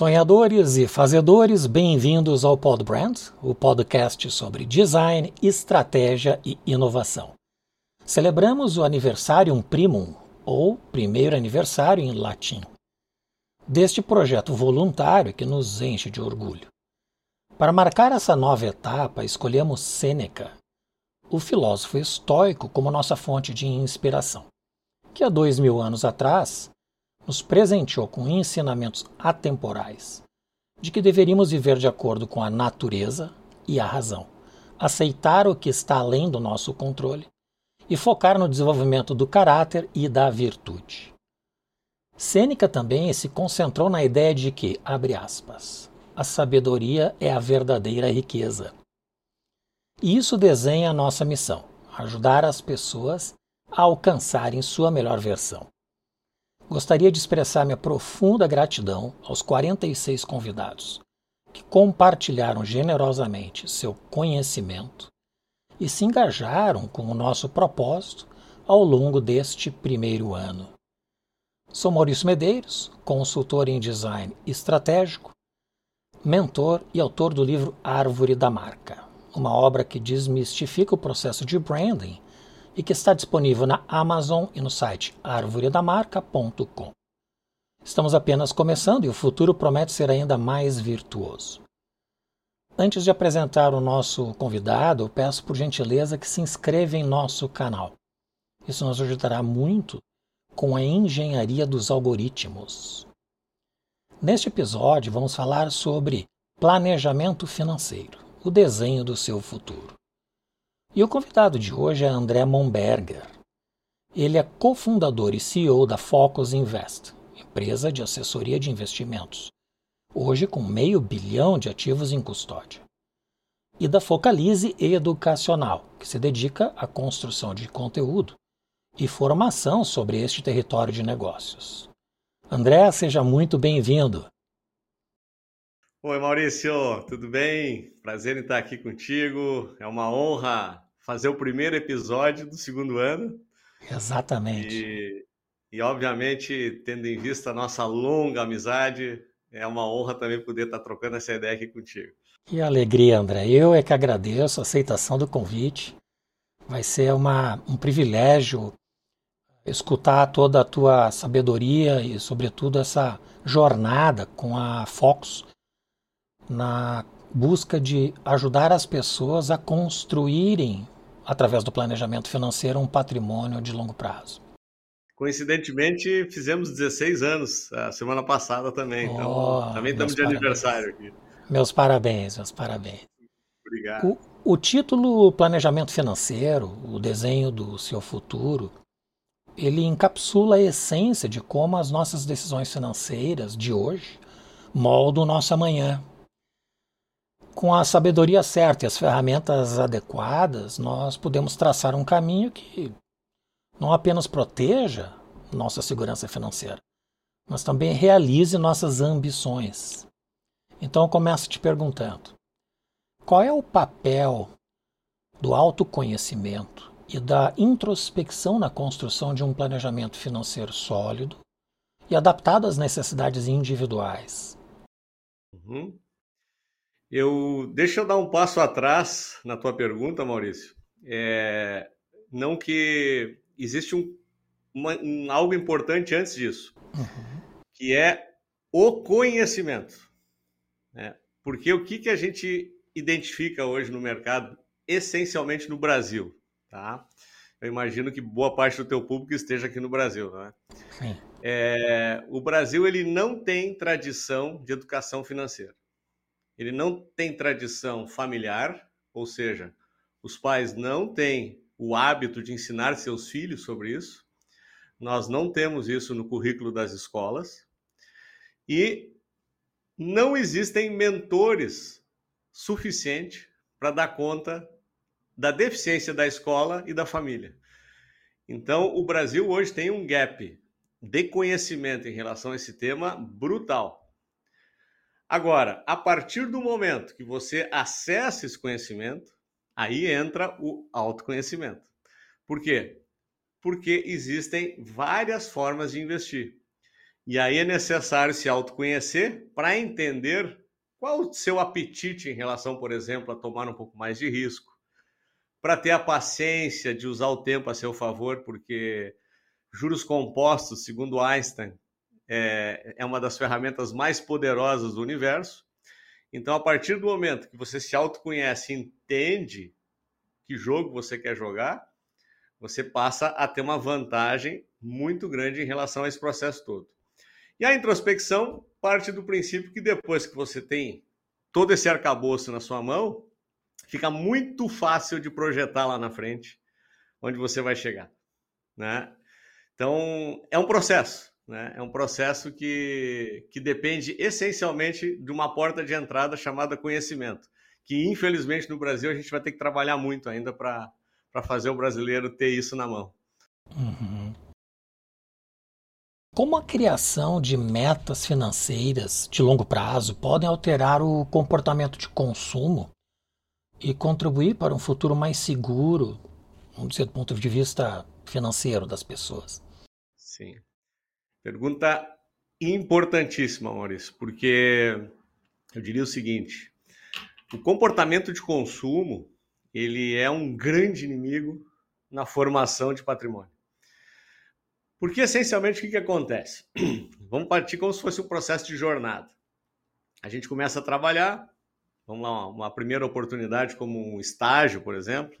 Sonhadores e fazedores, bem-vindos ao Podbrand, o podcast sobre design, estratégia e inovação. Celebramos o aniversário primum, ou primeiro aniversário em latim, deste projeto voluntário que nos enche de orgulho. Para marcar essa nova etapa, escolhemos Sêneca, o filósofo estoico, como nossa fonte de inspiração, que há dois mil anos atrás nos presenteou com ensinamentos atemporais de que deveríamos viver de acordo com a natureza e a razão, aceitar o que está além do nosso controle e focar no desenvolvimento do caráter e da virtude. Sêneca também se concentrou na ideia de que, abre aspas, a sabedoria é a verdadeira riqueza. E isso desenha a nossa missão: ajudar as pessoas a alcançarem sua melhor versão. Gostaria de expressar minha profunda gratidão aos 46 convidados que compartilharam generosamente seu conhecimento e se engajaram com o nosso propósito ao longo deste primeiro ano. Sou Maurício Medeiros, consultor em design estratégico, mentor e autor do livro Árvore da Marca, uma obra que desmistifica o processo de branding e que está disponível na Amazon e no site arvoredamarca.com. Estamos apenas começando e o futuro promete ser ainda mais virtuoso. Antes de apresentar o nosso convidado, peço por gentileza que se inscreva em nosso canal. Isso nos ajudará muito com a engenharia dos algoritmos. Neste episódio, vamos falar sobre planejamento financeiro, o desenho do seu futuro. E o convidado de hoje é André Momberger. Ele é cofundador e CEO da Focus Invest, empresa de assessoria de investimentos, hoje com meio bilhão de ativos em custódia. E da Focalize Educacional, que se dedica à construção de conteúdo e formação sobre este território de negócios. André, seja muito bem-vindo. Oi, Maurício, tudo bem? Prazer em estar aqui contigo. É uma honra fazer o primeiro episódio do segundo ano. Exatamente. E, e obviamente, tendo em vista a nossa longa amizade, é uma honra também poder estar trocando essa ideia aqui contigo. Que alegria, André. Eu é que agradeço a aceitação do convite. Vai ser uma, um privilégio escutar toda a tua sabedoria e, sobretudo, essa jornada com a Fox na busca de ajudar as pessoas a construírem, através do planejamento financeiro, um patrimônio de longo prazo. Coincidentemente, fizemos 16 anos a semana passada também, oh, então também estamos de parabéns. aniversário aqui. Meus parabéns, meus parabéns. Obrigado. O, o título Planejamento Financeiro, o desenho do seu futuro, ele encapsula a essência de como as nossas decisões financeiras de hoje moldam o nosso amanhã, com a sabedoria certa e as ferramentas adequadas, nós podemos traçar um caminho que não apenas proteja nossa segurança financeira, mas também realize nossas ambições. Então eu começo te perguntando: qual é o papel do autoconhecimento e da introspecção na construção de um planejamento financeiro sólido e adaptado às necessidades individuais? Uhum. Eu deixa eu dar um passo atrás na tua pergunta, Maurício. É, não que existe um, uma, um, algo importante antes disso, uhum. que é o conhecimento. Né? Porque o que, que a gente identifica hoje no mercado, essencialmente no Brasil, tá? Eu imagino que boa parte do teu público esteja aqui no Brasil, não é? Sim. É, o Brasil ele não tem tradição de educação financeira ele não tem tradição familiar, ou seja, os pais não têm o hábito de ensinar seus filhos sobre isso. Nós não temos isso no currículo das escolas. E não existem mentores suficientes para dar conta da deficiência da escola e da família. Então, o Brasil hoje tem um gap de conhecimento em relação a esse tema brutal. Agora, a partir do momento que você acessa esse conhecimento, aí entra o autoconhecimento. Por quê? Porque existem várias formas de investir. E aí é necessário se autoconhecer para entender qual o seu apetite em relação, por exemplo, a tomar um pouco mais de risco, para ter a paciência de usar o tempo a seu favor, porque juros compostos, segundo Einstein, é, é uma das ferramentas mais poderosas do universo. Então, a partir do momento que você se autoconhece, entende que jogo você quer jogar, você passa a ter uma vantagem muito grande em relação a esse processo todo. E a introspecção parte do princípio que depois que você tem todo esse arcabouço na sua mão, fica muito fácil de projetar lá na frente onde você vai chegar, né? Então, é um processo. Né? É um processo que, que depende essencialmente de uma porta de entrada chamada conhecimento, que infelizmente no Brasil a gente vai ter que trabalhar muito ainda para fazer o brasileiro ter isso na mão. Uhum. Como a criação de metas financeiras de longo prazo podem alterar o comportamento de consumo e contribuir para um futuro mais seguro, vamos dizer, do ponto de vista financeiro das pessoas? Sim. Pergunta importantíssima, Maurício, porque eu diria o seguinte: o comportamento de consumo ele é um grande inimigo na formação de patrimônio. Porque essencialmente o que, que acontece? Vamos partir como se fosse um processo de jornada. A gente começa a trabalhar, vamos lá, uma primeira oportunidade como um estágio, por exemplo.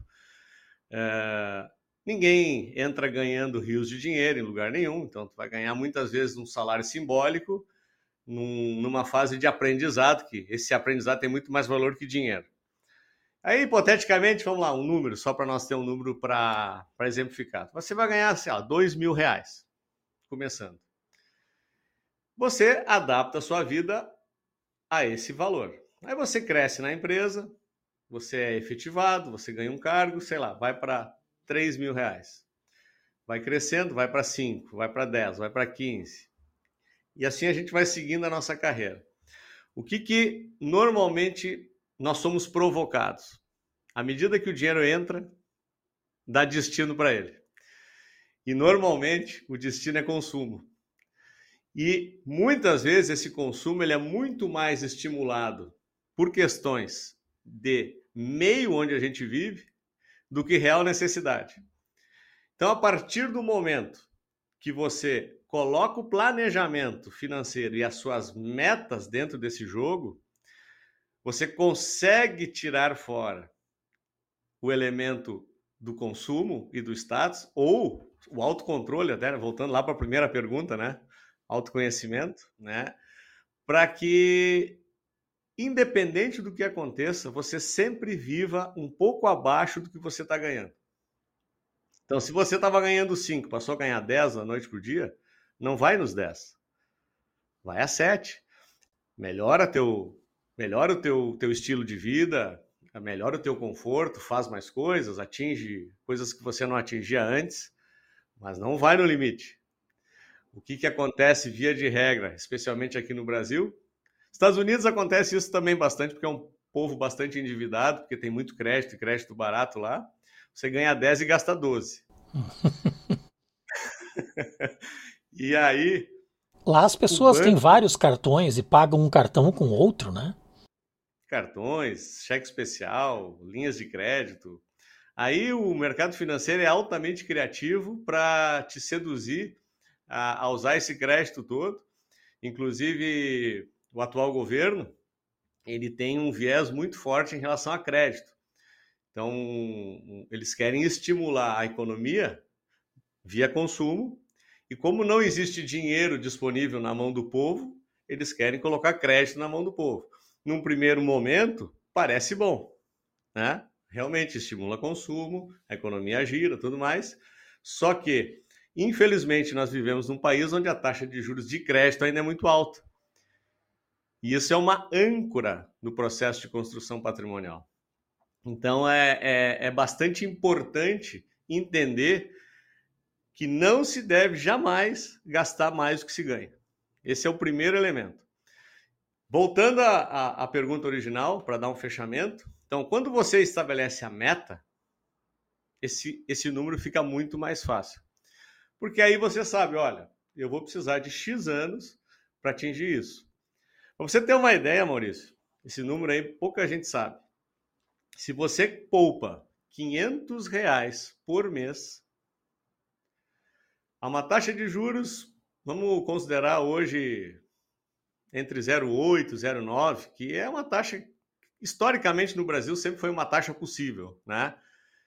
É, Ninguém entra ganhando rios de dinheiro em lugar nenhum, então tu vai ganhar muitas vezes um salário simbólico num, numa fase de aprendizado, que esse aprendizado tem muito mais valor que dinheiro. Aí, hipoteticamente, vamos lá, um número, só para nós ter um número para exemplificar. Você vai ganhar, sei lá, dois mil reais, começando. Você adapta a sua vida a esse valor. Aí você cresce na empresa, você é efetivado, você ganha um cargo, sei lá, vai para 3 mil reais. Vai crescendo, vai para 5, vai para 10, vai para 15. E assim a gente vai seguindo a nossa carreira. O que, que normalmente nós somos provocados? À medida que o dinheiro entra, dá destino para ele. E normalmente o destino é consumo. E muitas vezes esse consumo ele é muito mais estimulado por questões de meio onde a gente vive do que real necessidade. Então, a partir do momento que você coloca o planejamento financeiro e as suas metas dentro desse jogo, você consegue tirar fora o elemento do consumo e do status, ou o autocontrole, até voltando lá para a primeira pergunta, né? Autoconhecimento, né? Para que independente do que aconteça, você sempre viva um pouco abaixo do que você está ganhando. Então, se você estava ganhando 5, passou a ganhar 10 na noite por dia, não vai nos 10. Vai a 7. Melhora, teu, melhora o teu, teu estilo de vida, melhora o teu conforto, faz mais coisas, atinge coisas que você não atingia antes, mas não vai no limite. O que, que acontece via de regra, especialmente aqui no Brasil? Estados Unidos acontece isso também bastante, porque é um povo bastante endividado, porque tem muito crédito e crédito barato lá. Você ganha 10 e gasta 12. e aí. Lá as pessoas banco... têm vários cartões e pagam um cartão com outro, né? Cartões, cheque especial, linhas de crédito. Aí o mercado financeiro é altamente criativo para te seduzir a, a usar esse crédito todo. Inclusive, o atual governo ele tem um viés muito forte em relação a crédito. Então, eles querem estimular a economia via consumo, e como não existe dinheiro disponível na mão do povo, eles querem colocar crédito na mão do povo. Num primeiro momento, parece bom, né? Realmente estimula consumo, a economia gira, tudo mais. Só que, infelizmente, nós vivemos num país onde a taxa de juros de crédito ainda é muito alta. E isso é uma âncora no processo de construção patrimonial. Então, é, é, é bastante importante entender que não se deve jamais gastar mais do que se ganha. Esse é o primeiro elemento. Voltando à, pergunta original, para dar um fechamento. Então, quando você estabelece a meta, esse, esse número fica muito mais fácil. Porque aí você sabe, olha, eu vou precisar de X anos para atingir isso. Para você ter uma ideia, Maurício, esse número aí pouca gente sabe. Se você poupa 500 reais por mês, a uma taxa de juros, vamos considerar hoje entre 0,8 e 0,9, que é uma taxa, historicamente no Brasil, sempre foi uma taxa possível, né?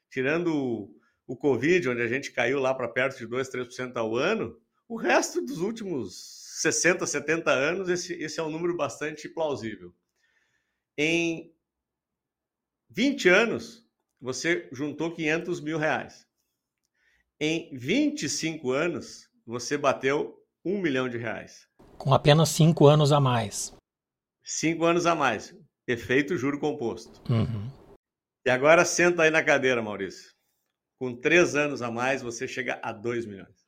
Tirando o Covid, onde a gente caiu lá para perto de 2, 3% ao ano, o resto dos últimos 60, 70 anos, esse, esse é um número bastante plausível. Em 20 anos, você juntou 500 mil reais. Em 25 anos, você bateu um milhão de reais. Com apenas cinco anos a mais. Cinco anos a mais. Efeito juro composto. Uhum. E agora senta aí na cadeira, Maurício. Com três anos a mais, você chega a 2 milhões.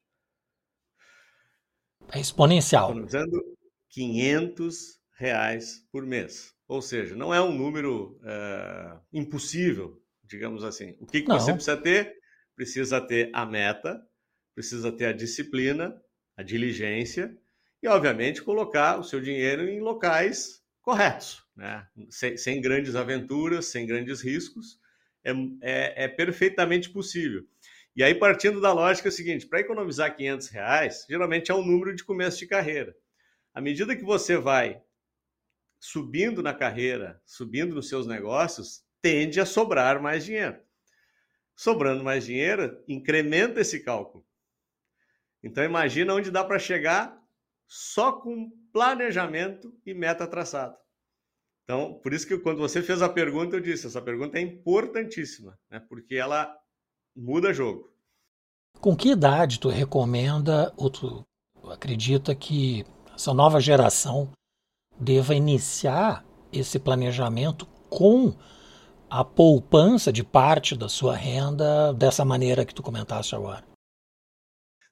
É exponencial. Economizando 500 reais por mês. Ou seja, não é um número é, impossível, digamos assim. O que, que você precisa ter? Precisa ter a meta, precisa ter a disciplina, a diligência e, obviamente, colocar o seu dinheiro em locais corretos, né? sem, sem grandes aventuras, sem grandes riscos. É, é, é, perfeitamente possível. E aí, partindo da lógica seguinte, para economizar 500 reais, geralmente é um número de começo de carreira. À medida que você vai subindo na carreira, subindo nos seus negócios, tende a sobrar mais dinheiro. Sobrando mais dinheiro, incrementa esse cálculo. Então imagina onde dá para chegar só com planejamento e meta traçada. Então, por isso que quando você fez a pergunta, eu disse, essa pergunta é importantíssima, né? porque ela muda jogo. Com que idade tu recomenda ou tu acredita que essa nova geração deva iniciar esse planejamento com a poupança de parte da sua renda dessa maneira que tu comentaste agora?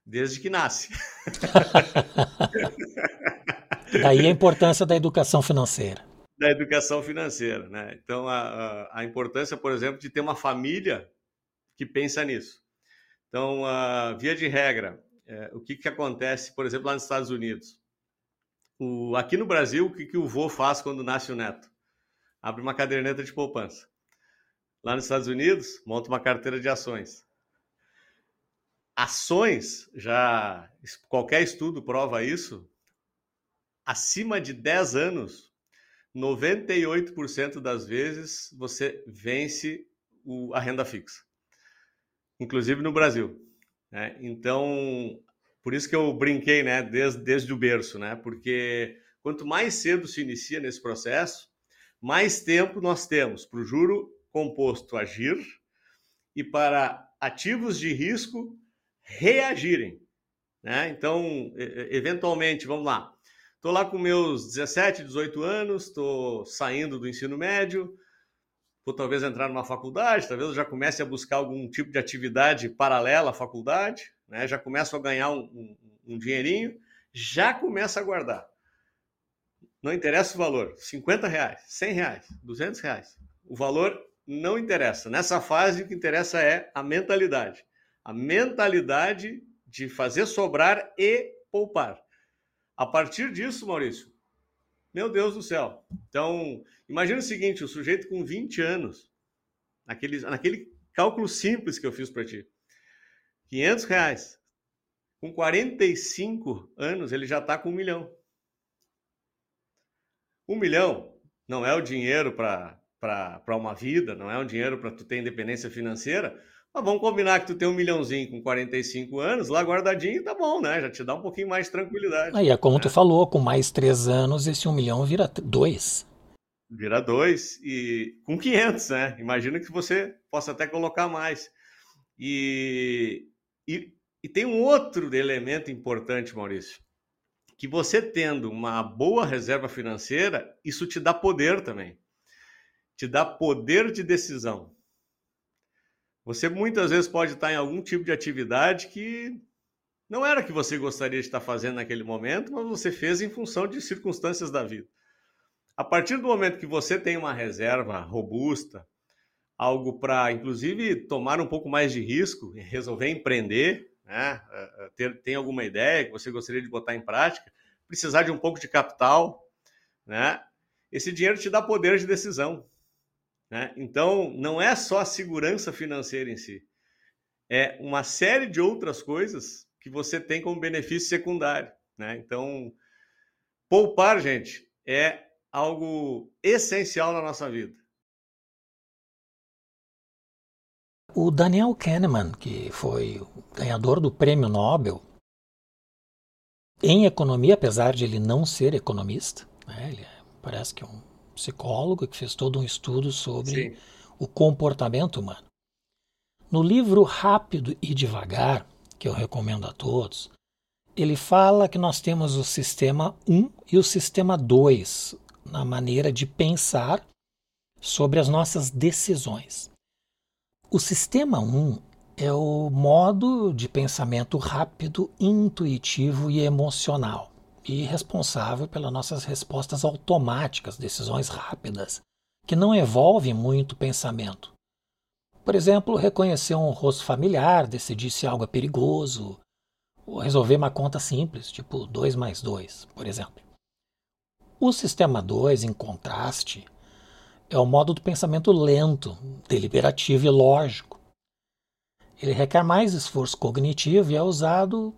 Desde que nasce. Daí a importância da educação financeira. Da educação financeira, né? Então, a, a, a importância, por exemplo, de ter uma família que pensa nisso. Então, a, via de regra, é, o que, que acontece, por exemplo, lá nos Estados Unidos? O, aqui no Brasil, o que, que o vô faz quando nasce o neto? Abre uma caderneta de poupança. Lá nos Estados Unidos, monta uma carteira de ações. Ações, já qualquer estudo prova isso, acima de 10 anos, 98% das vezes você vence o, a renda fixa, inclusive no Brasil. Né? Então, por isso que eu brinquei, né, desde, desde o berço, né? Porque quanto mais cedo se inicia nesse processo, mais tempo nós temos para o juro composto agir e para ativos de risco reagirem. Né? Então, eventualmente, vamos lá, estou lá com meus 17, 18 anos, estou saindo do ensino médio, vou talvez entrar numa faculdade, talvez eu já comece a buscar algum tipo de atividade paralela à faculdade, né? já começo a ganhar um, um, um dinheirinho, já começa a guardar. Não interessa o valor, 50 reais, 100 reais, 200 reais. O valor não interessa. Nessa fase, o que interessa é a mentalidade. A mentalidade de fazer sobrar e poupar. A partir disso, Maurício, meu Deus do céu. Então, imagina o seguinte: o sujeito com 20 anos, naquele, naquele cálculo simples que eu fiz para ti, 500 reais. Com 45 anos, ele já está com um milhão. Um milhão não é o dinheiro para uma vida, não é um dinheiro para tu ter independência financeira, mas vamos combinar que tu tem um milhãozinho com 45 anos, lá guardadinho, tá bom, né? Já te dá um pouquinho mais de tranquilidade. Aí é como né? tu falou, com mais três anos, esse um milhão vira dois. Vira dois e com 500, né? Imagina que você possa até colocar mais. E, e, e tem um outro elemento importante, Maurício, que você tendo uma boa reserva financeira, isso te dá poder também. Te dá poder de decisão. Você muitas vezes pode estar em algum tipo de atividade que não era que você gostaria de estar fazendo naquele momento, mas você fez em função de circunstâncias da vida. A partir do momento que você tem uma reserva robusta, algo para, inclusive, tomar um pouco mais de risco, resolver empreender, né? É, é, ter, tem alguma ideia que você gostaria de botar em prática, precisar de um pouco de capital, né? Esse dinheiro te dá poder de decisão. Né? Então, não é só a segurança financeira em si, é uma série de outras coisas que você tem como benefício secundário. Né? Então, poupar, gente, é algo essencial na nossa vida. O Daniel Kahneman, que foi ganhador do prêmio Nobel em economia, apesar de ele não ser economista, né? ele é, parece que é um psicólogo que fez todo um estudo sobre Sim. o comportamento humano. No livro Rápido e Devagar, que eu recomendo a todos, ele fala que nós temos o sistema 1 e o sistema 2 na maneira de pensar sobre as nossas decisões. O sistema 1 é o modo de pensamento rápido, intuitivo e emocional, e responsável pelas nossas respostas automáticas, decisões rápidas, que não envolvem muito pensamento. Por exemplo, reconhecer um rosto familiar, decidir se algo é perigoso, ou resolver uma conta simples, tipo 2 mais 2, por exemplo. O sistema 2, em contraste, é o modo do pensamento lento, deliberativo e lógico. Ele requer mais esforço cognitivo e é usado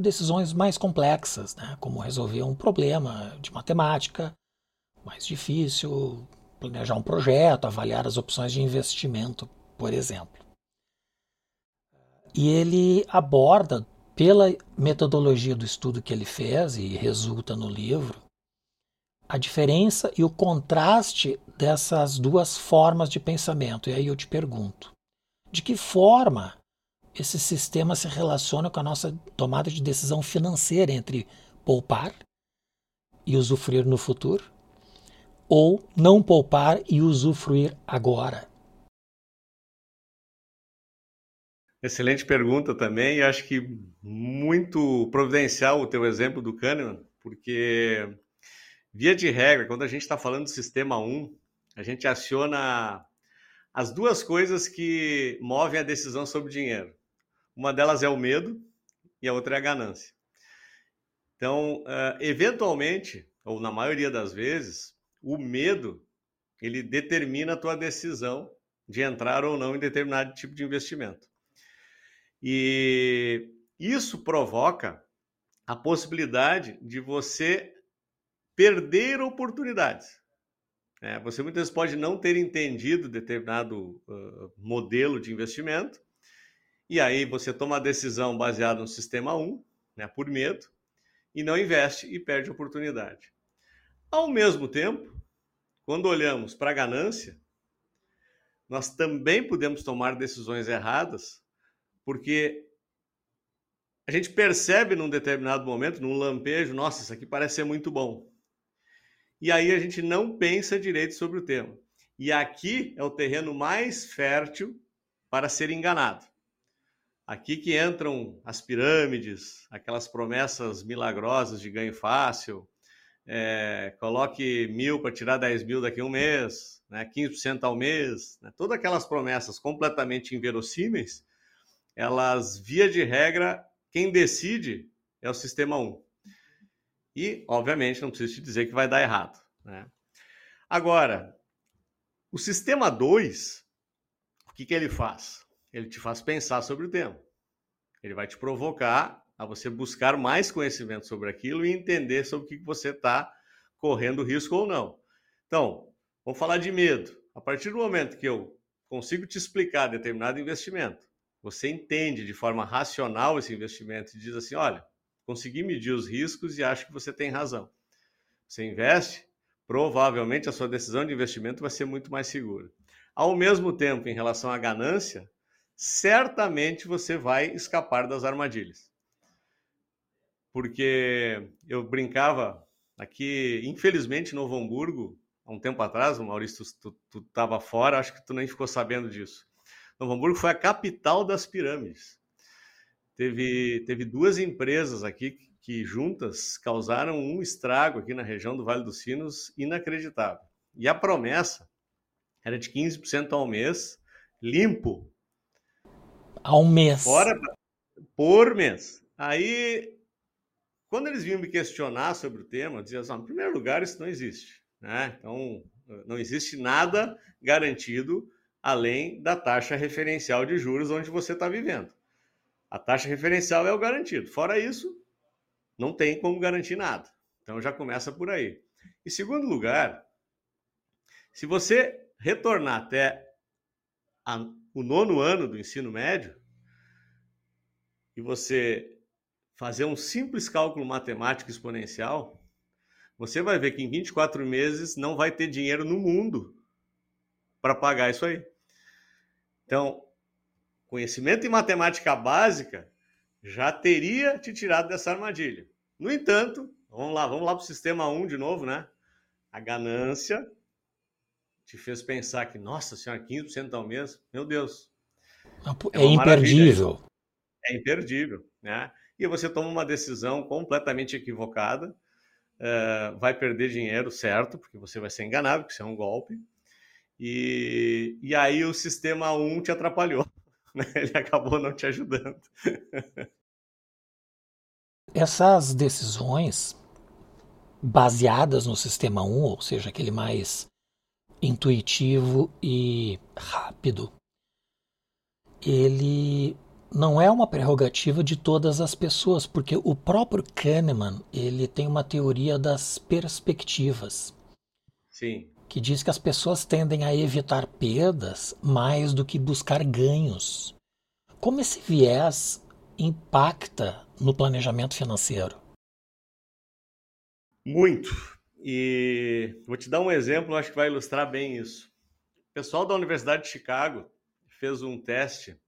decisões mais complexas, né? como resolver um problema de matemática mais difícil, planejar um projeto, avaliar as opções de investimento, por exemplo. E ele aborda, pela metodologia do estudo que ele fez e resulta no livro, a diferença e o contraste dessas duas formas de pensamento. E aí eu te pergunto: de que forma esse sistema se relaciona com a nossa tomada de decisão financeira entre poupar e usufruir no futuro? Ou não poupar e usufruir agora? Excelente pergunta também, e acho que muito providencial o teu exemplo do Kahneman, porque Via de regra, quando a gente está falando do sistema 1, a gente aciona as duas coisas que movem a decisão sobre dinheiro. Uma delas é o medo e a outra é a ganância. Então, uh, eventualmente, ou na maioria das vezes, o medo ele determina a tua decisão de entrar ou não em determinado tipo de investimento. E isso provoca a possibilidade de você perder oportunidades. É, você muitas vezes pode não ter entendido determinado uh, modelo de investimento, e aí você toma a decisão baseada no sistema 1, né, por medo, e não investe e perde oportunidade. Ao mesmo tempo, quando olhamos para a ganância, nós também podemos tomar decisões erradas, porque a gente percebe num determinado momento, num lampejo, nossa, isso aqui parece ser muito bom e aí a gente não pensa direito sobre o tema. E aqui é o terreno mais fértil para ser enganado. Aqui que entram as pirâmides, aquelas promessas milagrosas de ganho fácil, é, coloque mil para tirar 10 mil daqui a um mês, né, 15% ao mês, né, todas aquelas promessas completamente inverossímeis, elas, via de regra, quem decide é o sistema 1. E, obviamente, não preciso te dizer que vai dar errado. Né? Agora, o sistema 2, o que, que ele faz? Ele te faz pensar sobre o tema. Ele vai te provocar a você buscar mais conhecimento sobre aquilo e entender sobre o que, você está correndo risco ou não. Então, vamos falar de medo. A partir do momento que eu consigo te explicar determinado investimento, você entende de forma racional esse investimento e diz assim: olha, consegui medir os riscos e acho que você tem razão. Você investe, provavelmente a sua decisão de investimento vai ser muito mais segura. Ao mesmo tempo, em relação à ganância, certamente você vai escapar das armadilhas. Porque eu brincava aqui, infelizmente, Novo Hamburgo, há um tempo atrás, Maurício, tu estava fora, acho que tu nem ficou sabendo disso. Novo Hamburgo foi a capital das pirâmides. Teve, teve duas empresas aqui que juntas causaram um estrago aqui na região do Vale dos Sinos inacreditável. E a promessa era de 15% ao mês, limpo. Ao mês. Fora Por mês. Aí, quando eles vinham me questionar sobre o tema, eu dizia assim, em primeiro lugar, isso não existe. Né? Então, não existe nada garantido além da taxa referencial de juros onde você está vivendo. A taxa referencial é o garantido. Fora isso, não tem como garantir nada. Então já começa por aí. Em segundo lugar, se você retornar até a, o nono ano do ensino médio e você fazer um simples cálculo matemático exponencial, você vai ver que em 24 meses não vai ter dinheiro no mundo para pagar isso aí. Então, conhecimento em matemática básica já teria te tirado dessa armadilha. No entanto, vamos lá, vamos lá para o sistema 1 de novo, né? A ganância te fez pensar que, nossa senhora, 15% ao mês, meu Deus. É, é imperdível. Maravilha. É imperdível, né? E você toma uma decisão completamente equivocada, uh, vai perder dinheiro, certo, porque você vai ser enganado, porque isso é um golpe, e, e aí o sistema 1 te atrapalhou, né? ele acabou não te ajudando. Essas decisões baseadas no sistema 1, ou seja, aquele mais intuitivo e rápido, ele não é uma prerrogativa de todas as pessoas, porque o próprio Kahneman ele tem uma teoria das perspectivas. Sim que diz que as pessoas tendem a evitar perdas mais do que buscar ganhos. Como esse viés impacta no planejamento financeiro? Muito. E vou te dar um exemplo, acho que vai ilustrar bem isso. O pessoal da Universidade de Chicago fez um teste.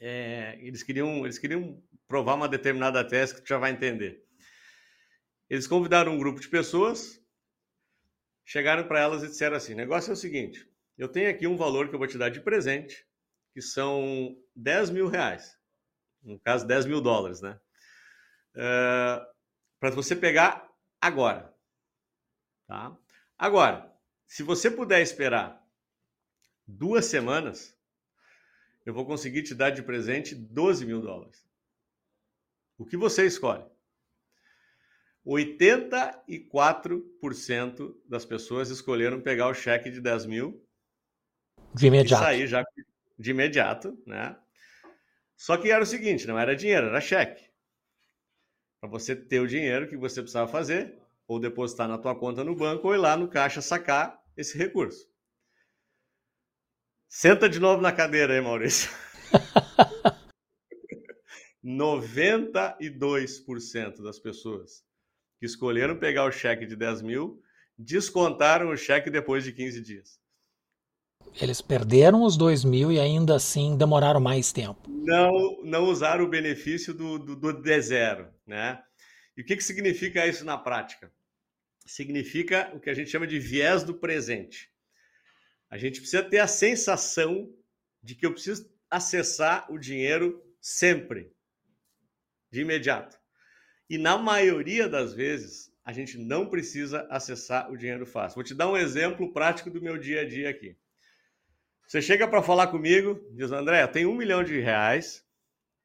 É, eles, queriam, eles queriam provar uma determinada tese que tu já vai entender. Eles convidaram um grupo de pessoas chegaram para elas e disseram assim: negócio é o seguinte, eu tenho aqui um valor que eu vou te dar de presente, que são 10 mil reais. No caso, 10 mil dólares, né? Uh, para você pegar agora. Tá? Agora, se você puder esperar duas semanas, eu vou conseguir te dar de presente 12 mil dólares. O que você escolhe? 84% das pessoas escolheram pegar o cheque de 10 mil de imediato. e sair já de imediato, né? Só que era o seguinte, não era dinheiro, era cheque. Para você ter o dinheiro que você precisava fazer, ou depositar na tua conta no banco, ou ir lá no caixa sacar esse recurso. Senta de novo na cadeira aí, Maurício. 92% das pessoas que escolheram pegar o cheque de 10 mil descontaram o cheque depois de 15 dias. Eles perderam os 2 mil e ainda assim demoraram mais tempo. Não, não usaram o benefício do, do, do D0, né? E o que, que significa isso na prática? Significa o que a gente chama de viés do presente. A gente precisa ter a sensação de que eu preciso acessar o dinheiro sempre, de imediato. E na maioria das vezes, a gente não precisa acessar o dinheiro fácil. Vou te dar um exemplo prático do meu dia a dia aqui. Você chega para falar comigo, diz, André, tem um milhão de reais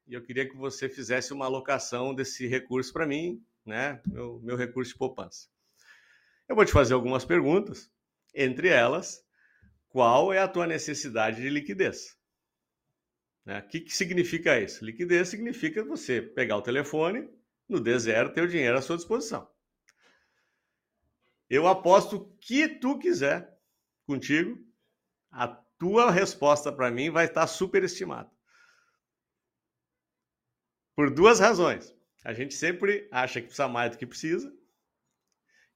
e eu queria que você fizesse uma alocação desse recurso para mim, né? Meu, meu recurso de poupança. Eu vou te fazer algumas perguntas, entre elas, qual é a tua necessidade de liquidez? Né? O que, que significa isso? Liquidez significa você pegar o telefone, no D0 ter o dinheiro à sua disposição. Eu aposto que tu quiser contigo, a tua resposta para mim vai estar superestimada. Por duas razões. A gente sempre acha que precisa mais do que precisa.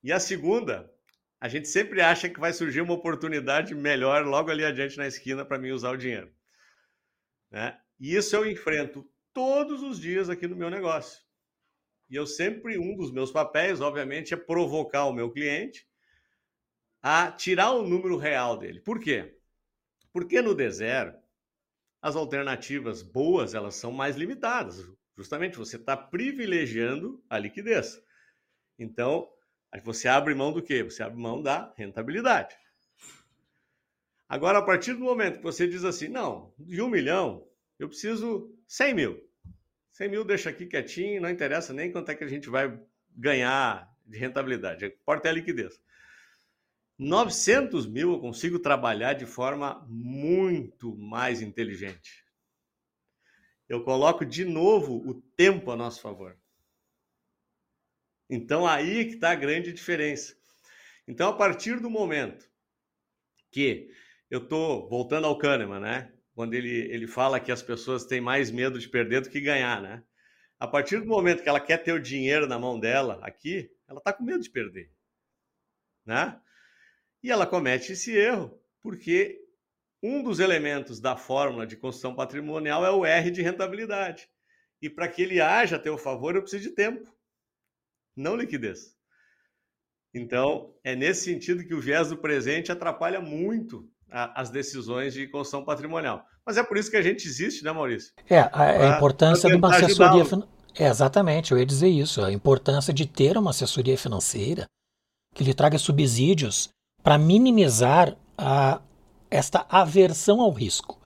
E a segunda, a gente sempre acha que vai surgir uma oportunidade melhor logo ali adiante na esquina para mim usar o dinheiro. Né? E isso eu enfrento todos os dias aqui no meu negócio. E eu sempre, um dos meus papéis, obviamente, é provocar o meu cliente a tirar o número real dele. Por quê? Porque no D0, as alternativas boas, elas são mais limitadas. Justamente, você está privilegiando a liquidez. Então, você abre mão do quê? Você abre mão da rentabilidade. Agora, a partir do momento que você diz assim, não, de um milhão, eu preciso 100 mil. 100 mil deixa aqui quietinho, não interessa nem quanto é que a gente vai ganhar de rentabilidade. Importa é a liquidez. 900 mil eu consigo trabalhar de forma muito mais inteligente. Eu coloco de novo o tempo a nosso favor. Então aí que está a grande diferença. Então, a partir do momento que eu estou voltando ao Kahneman, né? Quando ele, ele fala que as pessoas têm mais medo de perder do que ganhar, né? A partir do momento que ela quer ter o dinheiro na mão dela aqui, ela está com medo de perder, né? E ela comete esse erro porque um dos elementos da fórmula de construção patrimonial é o R de rentabilidade. E para que ele haja a teu favor, eu preciso de tempo, não liquidez. Então, é nesse sentido que o viés do presente atrapalha muito a, as decisões de construção patrimonial. Mas é por isso que a gente existe, né, Maurício? É, a, a importância de uma assessoria. É, exatamente, eu ia dizer isso. A importância de ter uma assessoria financeira que lhe traga subsídios para minimizar a, esta aversão ao risco.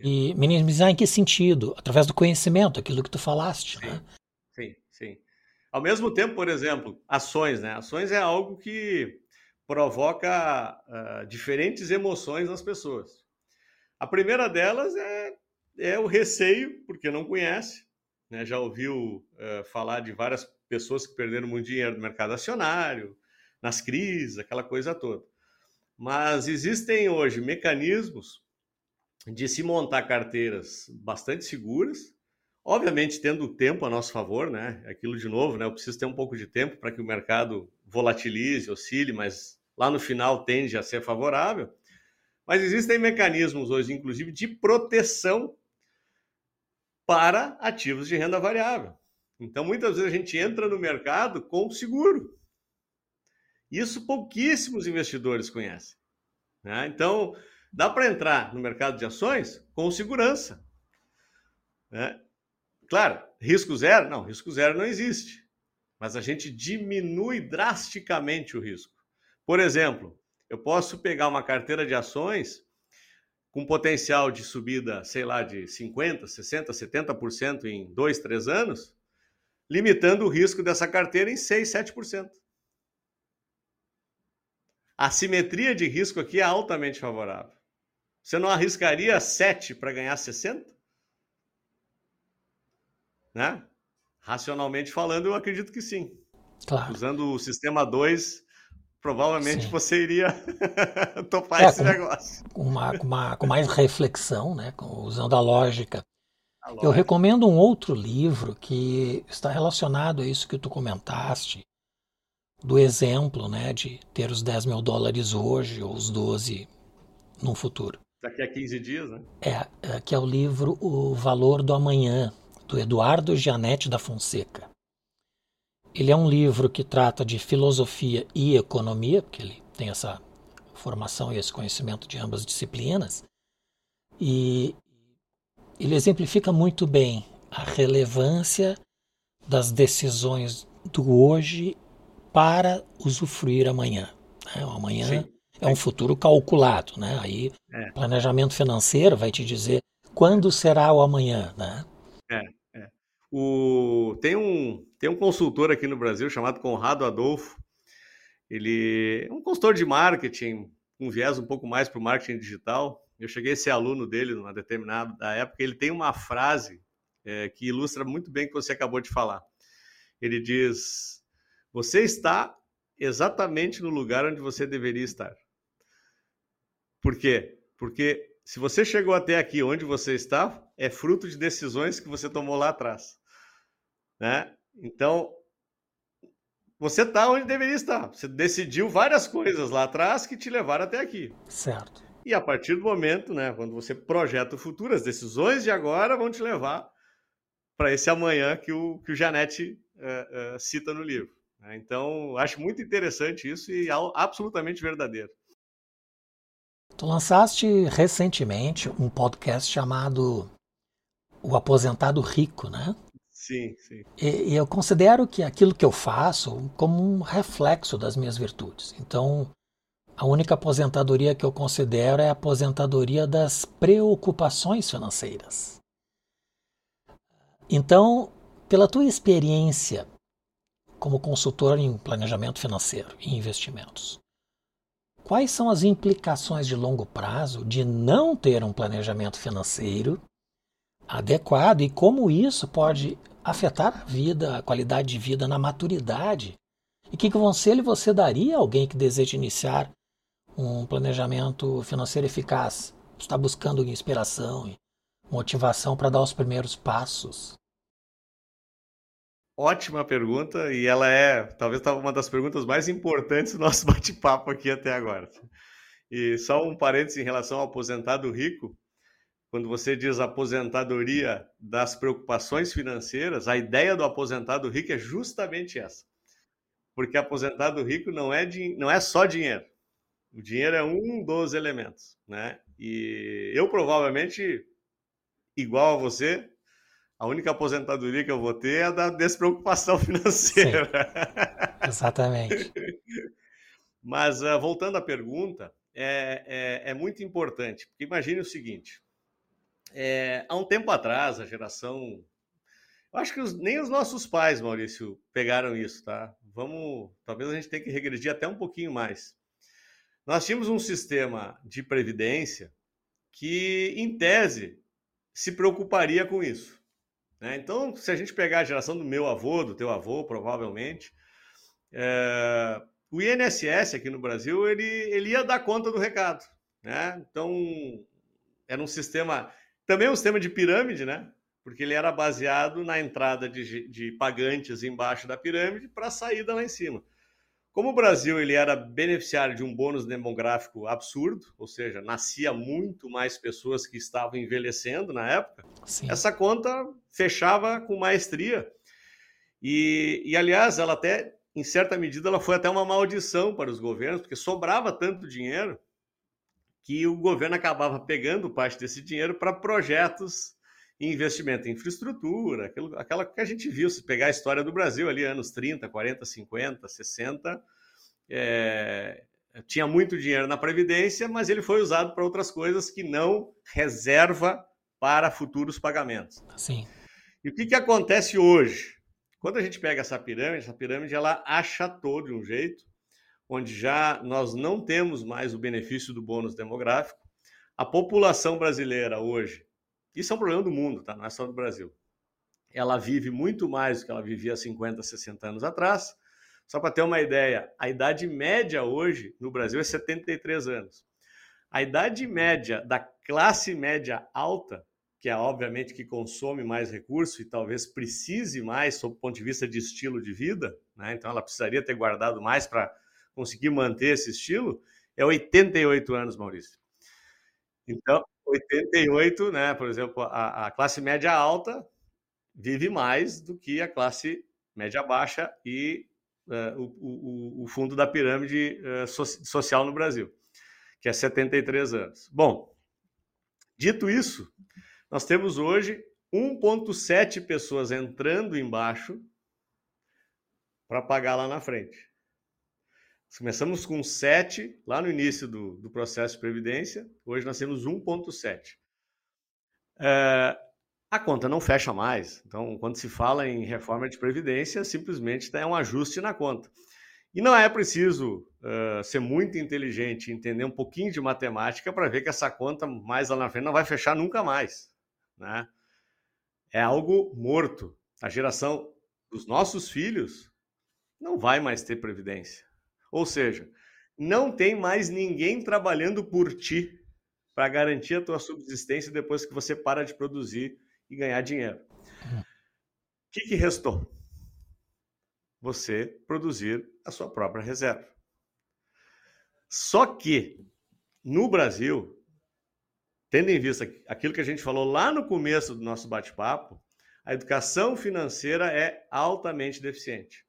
E minimizar em que sentido? Através do conhecimento, aquilo que tu falaste. Sim, né? sim, sim. Ao mesmo tempo, por exemplo, ações, né? Ações é algo que provoca uh, diferentes emoções nas pessoas. A primeira delas é, é o receio, porque não conhece, né? já ouviu uh, falar de várias pessoas que perderam muito dinheiro no mercado acionário, nas crises, aquela coisa toda. Mas existem hoje mecanismos de se montar carteiras bastante seguras, obviamente tendo o tempo a nosso favor, né? Aquilo de novo, né? Eu preciso ter um pouco de tempo para que o mercado volatilize, oscile, mas lá no final tende a ser favorável. Mas existem mecanismos hoje, inclusive, de proteção para ativos de renda variável. Então, muitas vezes a gente entra no mercado com seguro. Isso pouquíssimos investidores conhecem. Né? Então, dá para entrar no mercado de ações com segurança. Né? Claro, risco zero? Não, risco zero não existe. Mas a gente diminui drasticamente o risco. Por exemplo, eu posso pegar uma carteira de ações com potencial de subida, sei lá, de 50%, 60%, 70% em dois, três anos, limitando o risco dessa carteira em 6%, 7%. A simetria de risco aqui é altamente favorável. Você não arriscaria 7 para ganhar 60? Né? Racionalmente falando, eu acredito que sim. Claro. Usando o sistema 2, provavelmente sim. você iria topar é, esse com, negócio. Com, uma, com, uma, com mais reflexão, né? usando a lógica. a lógica. Eu recomendo um outro livro que está relacionado a isso que tu comentaste, do exemplo, né, de ter os 10 mil dólares hoje ou os 12 no futuro. Daqui a 15 dias, né? É, é, que é o livro O Valor do Amanhã, do Eduardo Gianetti da Fonseca. Ele é um livro que trata de filosofia e economia, porque ele tem essa formação e esse conhecimento de ambas disciplinas, e ele exemplifica muito bem a relevância das decisões do hoje para usufruir amanhã. Né? O amanhã Sim. é um futuro calculado, né? Aí é. planejamento financeiro vai te dizer quando será o amanhã, né? O... Tem, um, tem um consultor aqui no Brasil chamado Conrado Adolfo. Ele é um consultor de marketing, um viés um pouco mais para o marketing digital. Eu cheguei a ser aluno dele numa determinada época. Ele tem uma frase é, que ilustra muito bem o que você acabou de falar. Ele diz: você está exatamente no lugar onde você deveria estar. Por quê? Porque se você chegou até aqui onde você está, é fruto de decisões que você tomou lá atrás. Né? Então, você está onde deveria estar. Você decidiu várias coisas lá atrás que te levaram até aqui. Certo. E a partir do momento, né, quando você projeta o futuro, as decisões de agora vão te levar para esse amanhã que o, que o Janete uh, uh, cita no livro. Né? Então, acho muito interessante isso e absolutamente verdadeiro. Tu lançaste recentemente um podcast chamado O Aposentado Rico, né? Sim, sim. E, e, eu considero que aquilo que eu faço como um reflexo das minhas virtudes. Então, a única aposentadoria que eu considero é a aposentadoria das preocupações financeiras. Então, pela tua experiência como consultor em planejamento financeiro e investimentos, quais são as implicações de longo prazo de não ter um planejamento financeiro adequado e como isso pode afetar a vida, a qualidade de vida na maturidade? E que conselho você daria a alguém que deseja iniciar um planejamento financeiro eficaz? Está buscando inspiração e motivação para dar os primeiros passos? Ótima pergunta, e ela é talvez uma das perguntas mais importantes do nosso bate-papo aqui até agora. E só um parênteses em relação ao aposentado rico. Quando você diz aposentadoria das preocupações financeiras, a ideia do aposentado rico é justamente essa. Porque aposentado rico não é, não é só dinheiro. O dinheiro é um dos elementos, né? E eu provavelmente, igual a você, a única aposentadoria que eu vou ter é a da despreocupação financeira. Sim, exatamente. Mas uh, voltando à pergunta, é, é, é, muito importante, porque imagine o seguinte: é, há um tempo atrás, a geração. Eu acho que os, nem os nossos pais, Maurício, pegaram isso, tá? Vamos. Talvez a gente tenha que regredir até um pouquinho mais. Nós tínhamos um sistema de previdência que, em tese, se preocuparia com isso. Né? Então, se a gente pegar a geração do meu avô, do teu avô, provavelmente, é... o INSS aqui no Brasil ele, ele ia dar conta do recado. Né? Então, era um sistema, também um sistema de pirâmide, né? porque ele era baseado na entrada de, de pagantes embaixo da pirâmide para a saída lá em cima. Como o Brasil ele era beneficiário de um bônus demográfico absurdo, ou seja, nascia muito mais pessoas que estavam envelhecendo na época, Sim. essa conta fechava com maestria. E, e, aliás, ela até, em certa medida, ela foi até uma maldição para os governos, porque sobrava tanto dinheiro que o governo acabava pegando parte desse dinheiro para projetos investimento em infraestrutura, aquilo, aquela que a gente viu, se pegar a história do Brasil ali, anos 30, 40, 50, 60, é, tinha muito dinheiro na Previdência, mas ele foi usado para outras coisas que não reserva para futuros pagamentos. Sim. E o que, que acontece hoje? Quando a gente pega essa pirâmide, essa pirâmide ela achatou de um jeito onde já nós não temos mais o benefício do bônus demográfico. A população brasileira hoje isso é um problema do mundo, tá? não é só do Brasil. Ela vive muito mais do que ela vivia há 50, 60 anos atrás. Só para ter uma ideia, a idade média hoje no Brasil é 73 anos. A idade média da classe média alta, que é obviamente que consome mais recursos e talvez precise mais sob o ponto de vista de estilo de vida, né? então ela precisaria ter guardado mais para conseguir manter esse estilo, é 88 anos, Maurício. Então, 88, né? Por exemplo, a, a classe média alta vive mais do que a classe média baixa e uh, o, o, o, fundo da pirâmide uh, so, social no Brasil, que é 73 anos. Bom, dito isso, nós temos hoje 1,7 pessoas entrando embaixo para pagar lá na frente. Começamos com 7 lá no início do, do processo de previdência, hoje nós temos 1,7. É, a conta não fecha mais, então, quando se fala em reforma de previdência, simplesmente é um ajuste na conta. E não é preciso uh, ser muito inteligente, entender um pouquinho de matemática para ver que essa conta mais lá na frente não vai fechar nunca mais. Né? É algo morto. A geração dos nossos filhos não vai mais ter previdência. Ou seja, não tem mais ninguém trabalhando por ti para garantir a tua subsistência depois que você para de produzir e ganhar dinheiro. O que, que restou? Você produzir a sua própria reserva. Só que no Brasil, tendo em vista aquilo que a gente falou lá no começo do nosso bate-papo, a educação financeira é altamente deficiente.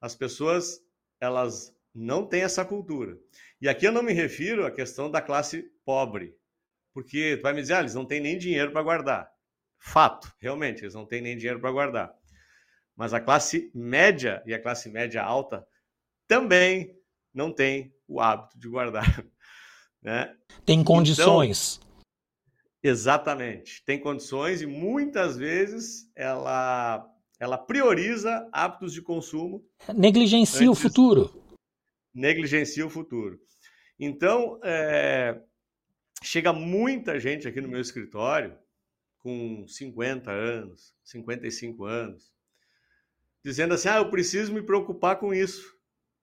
As pessoas elas não têm essa cultura. E aqui eu não me refiro à questão da classe pobre, porque tu vai me dizer, ah, eles não têm nem dinheiro para guardar. Fato, realmente, eles não têm nem dinheiro para guardar. Mas a classe média e a classe média alta também não tem o hábito de guardar. Né? Tem condições. Então, Exatamente. Tem condições e muitas vezes ela, ela prioriza hábitos de consumo. Negligencia o futuro. Negligencia o futuro. Então, é, chega muita gente aqui no meu escritório com 50 anos, 55 anos, dizendo assim: ah, eu preciso me preocupar com isso.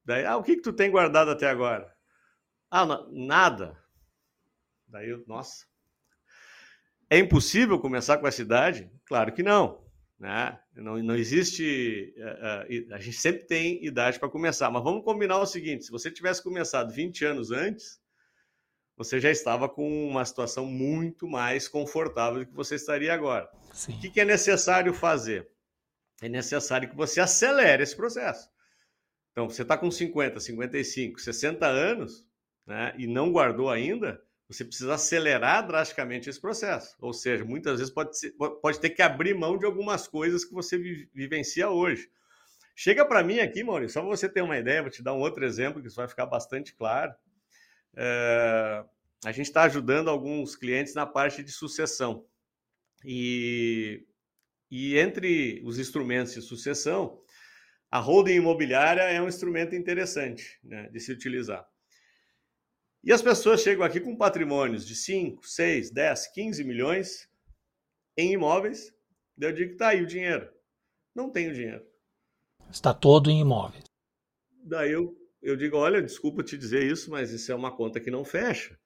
Daí, ah, o que, que tu tem guardado até agora? Ah, nada. Daí eu, nossa. É impossível começar com essa idade? Claro que não. Né? Não, não existe. Uh, uh, a gente sempre tem idade para começar, mas vamos combinar o seguinte: se você tivesse começado 20 anos antes, você já estava com uma situação muito mais confortável do que você estaria agora. Sim. O que, que é necessário fazer? É necessário que você acelere esse processo. Então, você está com 50, 55, 60 anos né, e não guardou ainda, você precisa acelerar drasticamente esse processo. Ou seja, muitas vezes pode, ser, pode ter que abrir mão de algumas coisas que você vivencia hoje. Chega para mim aqui, Maurício, só para você ter uma ideia, vou te dar um outro exemplo que isso vai ficar bastante claro. É, a gente está ajudando alguns clientes na parte de sucessão. E, e entre os instrumentos de sucessão, a holding imobiliária é um instrumento interessante né, de se utilizar. E as pessoas chegam aqui com patrimônios de 5, 6, 10, 15 milhões em imóveis. Eu digo que está aí o dinheiro. Não tenho dinheiro. Está todo em imóveis. Daí eu, eu digo: olha, desculpa te dizer isso, mas isso é uma conta que não fecha.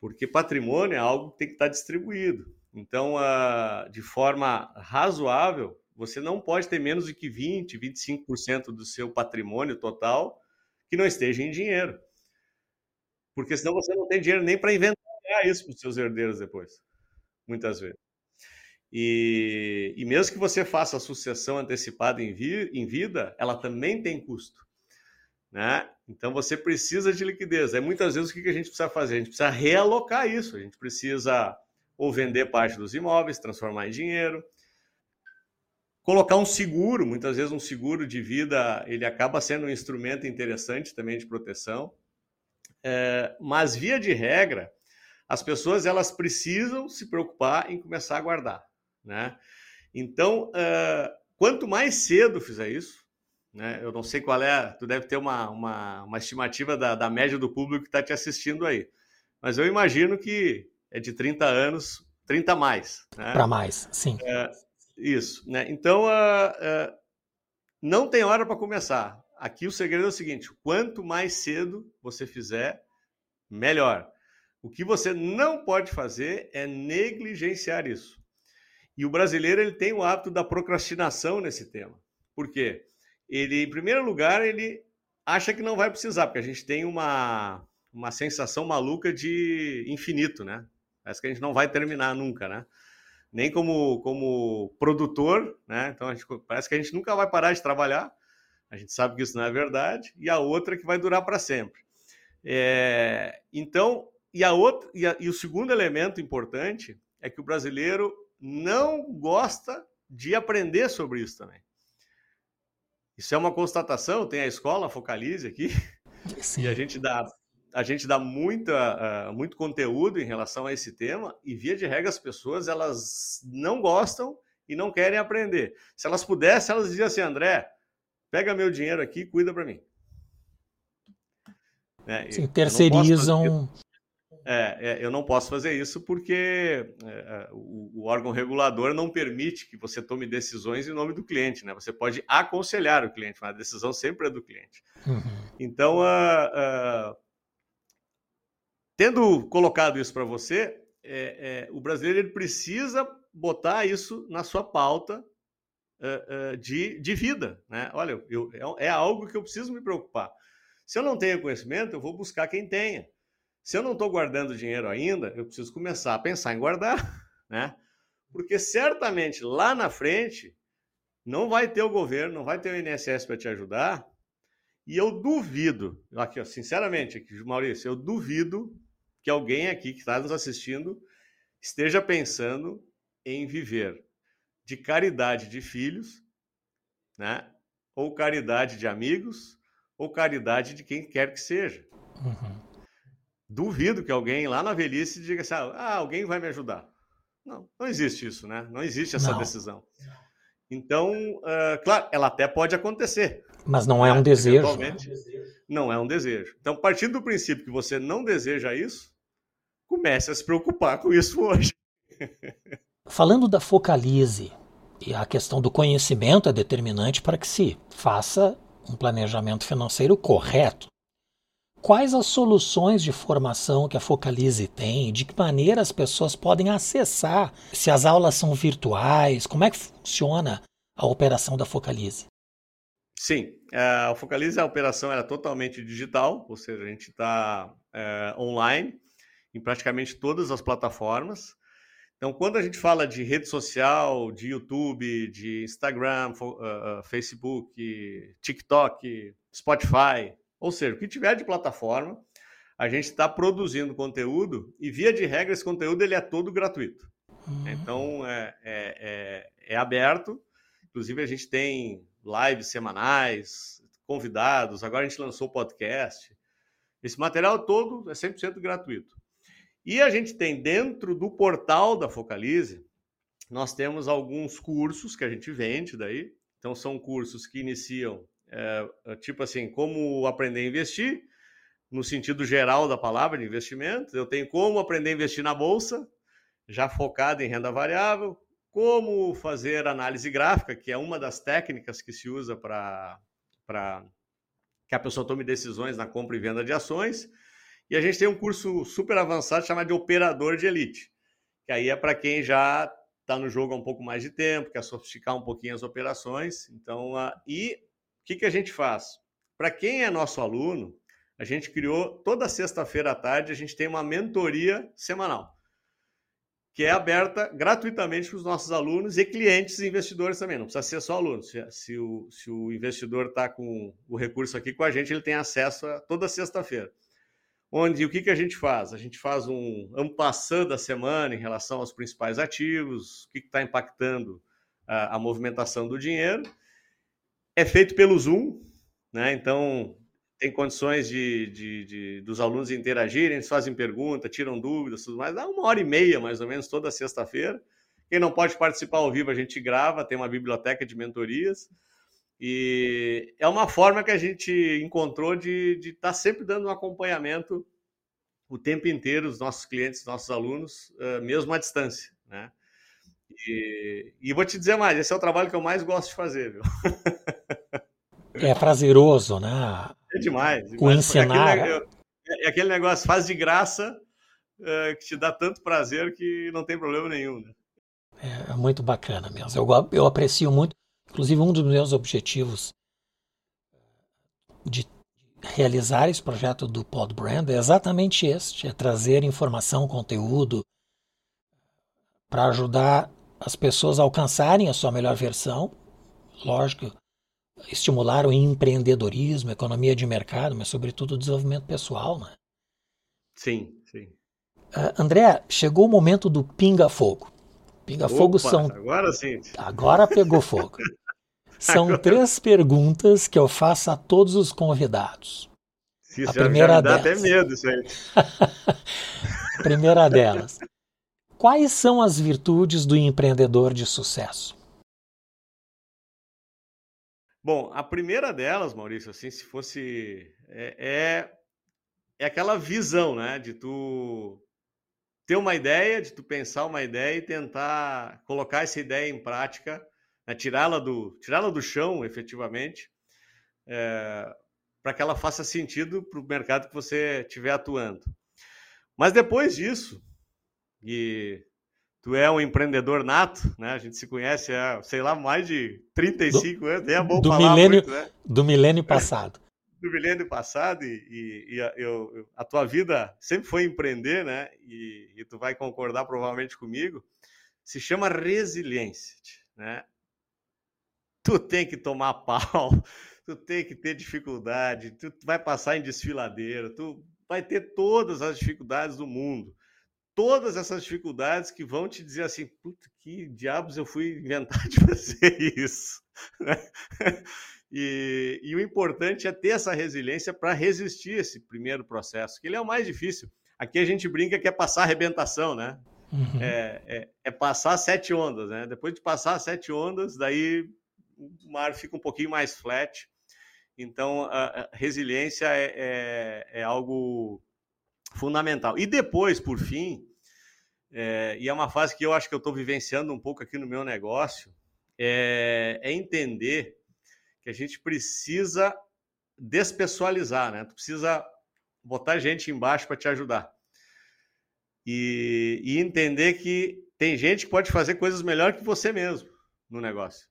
Porque patrimônio é algo que tem que estar distribuído. Então, uh, de forma razoável, você não pode ter menos de que 20, 25% do seu patrimônio total que não esteja em dinheiro. Porque senão você não tem dinheiro nem para inventar isso para os seus herdeiros depois, muitas vezes. E, e, mesmo que você faça a sucessão antecipada em, vi, em vida, ela também tem custo. Né? Então você precisa de liquidez. É muitas vezes o que a gente precisa fazer? A gente precisa realocar isso. A gente precisa ou vender parte dos imóveis, transformar em dinheiro, colocar um seguro. Muitas vezes um seguro de vida ele acaba sendo um instrumento interessante também de proteção. É, mas via de regra, as pessoas elas precisam se preocupar em começar a guardar, né? Então, uh, quanto mais cedo fizer isso, né? Eu não sei qual é, tu deve ter uma, uma, uma estimativa da, da média do público que está te assistindo aí, mas eu imagino que é de 30 anos, 30 mais. Né? Para mais, sim. É, isso, né? Então, uh, não tem hora para começar. Aqui o segredo é o seguinte: quanto mais cedo você fizer, melhor. O que você não pode fazer é negligenciar isso. E o brasileiro ele tem o hábito da procrastinação nesse tema. Por quê? Ele, em primeiro lugar, ele acha que não vai precisar, porque a gente tem uma, uma sensação maluca de infinito, né? Parece que a gente não vai terminar nunca, né? Nem como, como produtor, né? Então, gente, parece que a gente nunca vai parar de trabalhar. A gente sabe que isso não é verdade, e a outra que vai durar para sempre. É, então, e, a outra, e, a, e o segundo elemento importante é que o brasileiro não gosta de aprender sobre isso também. Isso é uma constatação, tem a escola Focalize aqui, Sim. e a gente dá a gente dá muita, uh, muito conteúdo em relação a esse tema e via de regra as pessoas elas não gostam e não querem aprender. Se elas pudessem, elas diziam assim, André, pega meu dinheiro aqui e cuida para mim. É, Sim, terceirizam. É, é, eu não posso fazer isso porque é, é, o, o, órgão regulador não permite que você tome decisões em nome do cliente, né? Você pode aconselhar o cliente, mas a decisão sempre é do cliente. Uhum. Então, uh, uh, tendo colocado isso para você, é, é, o brasileiro ele precisa botar isso na sua pauta de, de vida, né? Olha, eu, é, é algo que eu preciso me preocupar. Se eu não tenho conhecimento, eu vou buscar quem tenha. Se eu não estou guardando dinheiro ainda, eu preciso começar a pensar em guardar, né? Porque certamente lá na frente não vai ter o governo, não vai ter o INSS para te ajudar. E eu duvido, aqui, ó, sinceramente, aqui, Maurício, eu duvido que alguém aqui que está nos assistindo esteja pensando em viver de caridade de filhos, né? Ou caridade de amigos, ou caridade de quem quer que seja. Uhum. duvido que alguém lá na velhice diga assim: ah, alguém vai me ajudar. Não, não existe isso, né? Não existe essa não. decisão. Então, uh, claro, ela até pode acontecer. Mas não é um né? desejo. Não é um desejo. Então, partindo do princípio que você não deseja isso, comece a se preocupar com isso hoje. Falando da focalize, e a questão do conhecimento é determinante para que se faça um planejamento financeiro correto. Quais as soluções de formação que a Focalize tem? De que maneira as pessoas podem acessar? Se as aulas são virtuais, como é que funciona a operação da Focalize? Sim, é, a Focalize, a operação era totalmente digital, ou seja, a gente está é, online em praticamente todas as plataformas. Então, quando a gente fala de rede social, de YouTube, de Instagram, uh, Facebook, TikTok, Spotify, ou seja, o que tiver de plataforma, a gente está produzindo conteúdo e, via de regra, esse conteúdo ele é todo gratuito. Uhum. Então, é, é, é, é aberto. Inclusive, a gente tem lives semanais, convidados. Agora a gente lançou o podcast. Esse material todo é 100% gratuito. E a gente tem dentro do portal da Focalize, nós temos alguns cursos que a gente vende daí. Então, são cursos que iniciam, é, tipo assim, como aprender a investir, no sentido geral da palavra de investimento. Eu tenho como aprender a investir na bolsa, já focado em renda variável, como fazer análise gráfica, que é uma das técnicas que se usa para que a pessoa tome decisões na compra e venda de ações e a gente tem um curso super avançado chamado de Operador de Elite, que aí é para quem já está no jogo há um pouco mais de tempo, quer sofisticar um pouquinho as operações. Então, uh, e o que, que a gente faz? Para quem é nosso aluno, a gente criou toda sexta-feira à tarde, a gente tem uma mentoria semanal, que é aberta gratuitamente para os nossos alunos e clientes e investidores também. Não precisa ser só aluno. Se, se, o, se o investidor está com o recurso aqui com a gente, ele tem acesso a toda sexta-feira onde o que, que a gente faz? A gente faz um ampassando da semana em relação aos principais ativos, o que está impactando a, a, movimentação do dinheiro. É feito pelo Zoom, né? então tem condições de, de, de, dos alunos interagirem, eles fazem pergunta, tiram dúvidas, tudo mais. Dá uma hora e meia, mais ou menos, toda sexta-feira. Quem não pode participar ao vivo, a gente grava, tem uma biblioteca de mentorias. E é uma forma que a gente encontrou de estar tá sempre dando um acompanhamento o tempo inteiro os nossos clientes, nossos alunos, uh, mesmo à distância, né? E, e, vou te dizer mais, esse é o trabalho que eu mais gosto de fazer, viu? É prazeroso, né? É demais. O ensinar. É aquele, é aquele, negócio, faz de graça, uh, que te dá tanto prazer que não tem problema nenhum, né? É, é muito bacana mesmo. Eu, eu aprecio muito. Inclusive, um dos meus objetivos de realizar esse projeto do Pod Brand é exatamente este: é trazer informação, conteúdo para ajudar as pessoas a alcançarem a sua melhor versão. Lógico, estimular o empreendedorismo, economia de mercado, mas sobretudo o desenvolvimento pessoal, né? Sim, sim. Uh, André, chegou o momento do pinga-fogo. Pinga-fogo são. Agora sim. Agora pegou fogo. São agora... três perguntas que eu faço a todos os convidados. Isso a já, primeira já dá delas. até medo, gente. a primeira delas. Quais são as virtudes do empreendedor de sucesso? Bom, a primeira delas, Maurício, assim, se fosse é, é, é aquela visão, né, de tu ter uma ideia, de tu pensar uma ideia e tentar colocar essa ideia em prática, né, tirá-la do, tirá do chão, efetivamente, é, para que ela faça sentido para o mercado que você estiver atuando. Mas depois disso, e tu é um empreendedor nato, né? A gente se conhece há, sei lá, mais de 35 do, anos, é bom do falar milênio, muito, né? Do milênio passado do milênio passado e, e, e a, eu, a, tua vida sempre foi empreender, né? E, e, tu vai concordar provavelmente comigo. Se chama resiliência, né? Tu tem que tomar pau, tu tem que ter dificuldade, tu vai passar em desfiladeiro, tu vai ter todas as dificuldades do mundo. Todas essas dificuldades que vão te dizer assim, puta, que diabos eu fui inventar de fazer isso. E, e, o importante é ter essa resiliência para resistir esse primeiro processo, que ele é o mais difícil. Aqui a gente brinca que é passar arrebentação, né? Uhum. É, é, é, passar sete ondas, né? Depois de passar sete ondas, daí o mar fica um pouquinho mais flat. Então, a, a resiliência é, é, é, algo fundamental. E depois, por fim, é, e é uma fase que eu acho que eu estou vivenciando um pouco aqui no meu negócio, é, é entender que a gente precisa despessoalizar, né? Tu precisa botar gente embaixo para te ajudar. E, e, entender que tem gente que pode fazer coisas melhor que você mesmo no negócio.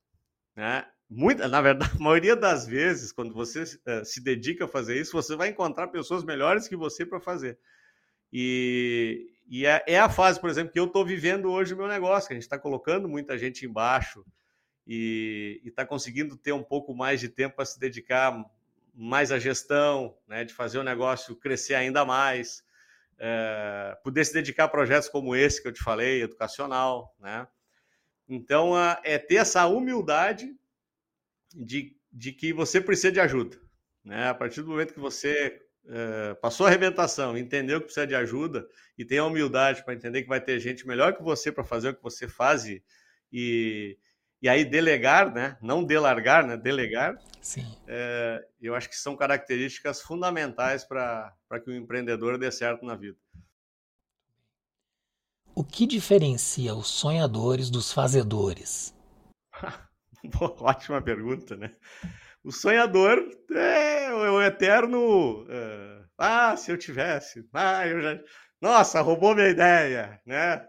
Né? Muita, na verdade, a maioria das vezes, quando você uh, se dedica a fazer isso, você vai encontrar pessoas melhores que você para fazer. E, e é, é, a fase, por exemplo, que eu estou vivendo hoje no meu negócio, que a gente está colocando muita gente embaixo e está conseguindo ter um pouco mais de tempo para se dedicar mais à gestão, né, de fazer o negócio crescer ainda mais, é, poder se dedicar a projetos como esse que eu te falei, educacional, né? Então, é ter essa humildade de, de que você precisa de ajuda. Né? A partir do momento que você é, passou a arrebentação, entendeu que precisa de ajuda e tem a humildade para entender que vai ter gente melhor que você para fazer o que você faz e, e, aí delegar, né? não delargar, né? delegar, Sim. É, eu acho que são características fundamentais para que o empreendedor dê certo na vida. O que diferencia os sonhadores dos fazedores? Ótima pergunta, né? O sonhador é o eterno. É, ah, se eu tivesse. Ah, eu já. Nossa, roubou minha ideia, né?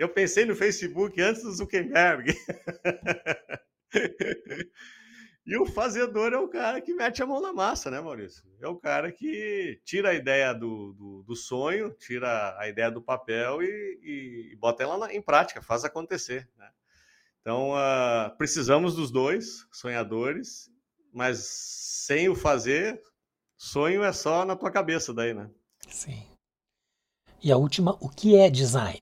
Eu pensei no Facebook antes do Zuckerberg. e o fazedor é o cara que mete a mão na massa, né, Maurício? É o cara que tira a ideia do, do, do sonho, tira a ideia do papel e, e bota ela na, em prática, faz acontecer, né? Então, uh, precisamos dos dois, sonhadores, mas sem o fazer, sonho é só na tua cabeça daí, né? Sim. E a última, o que é design?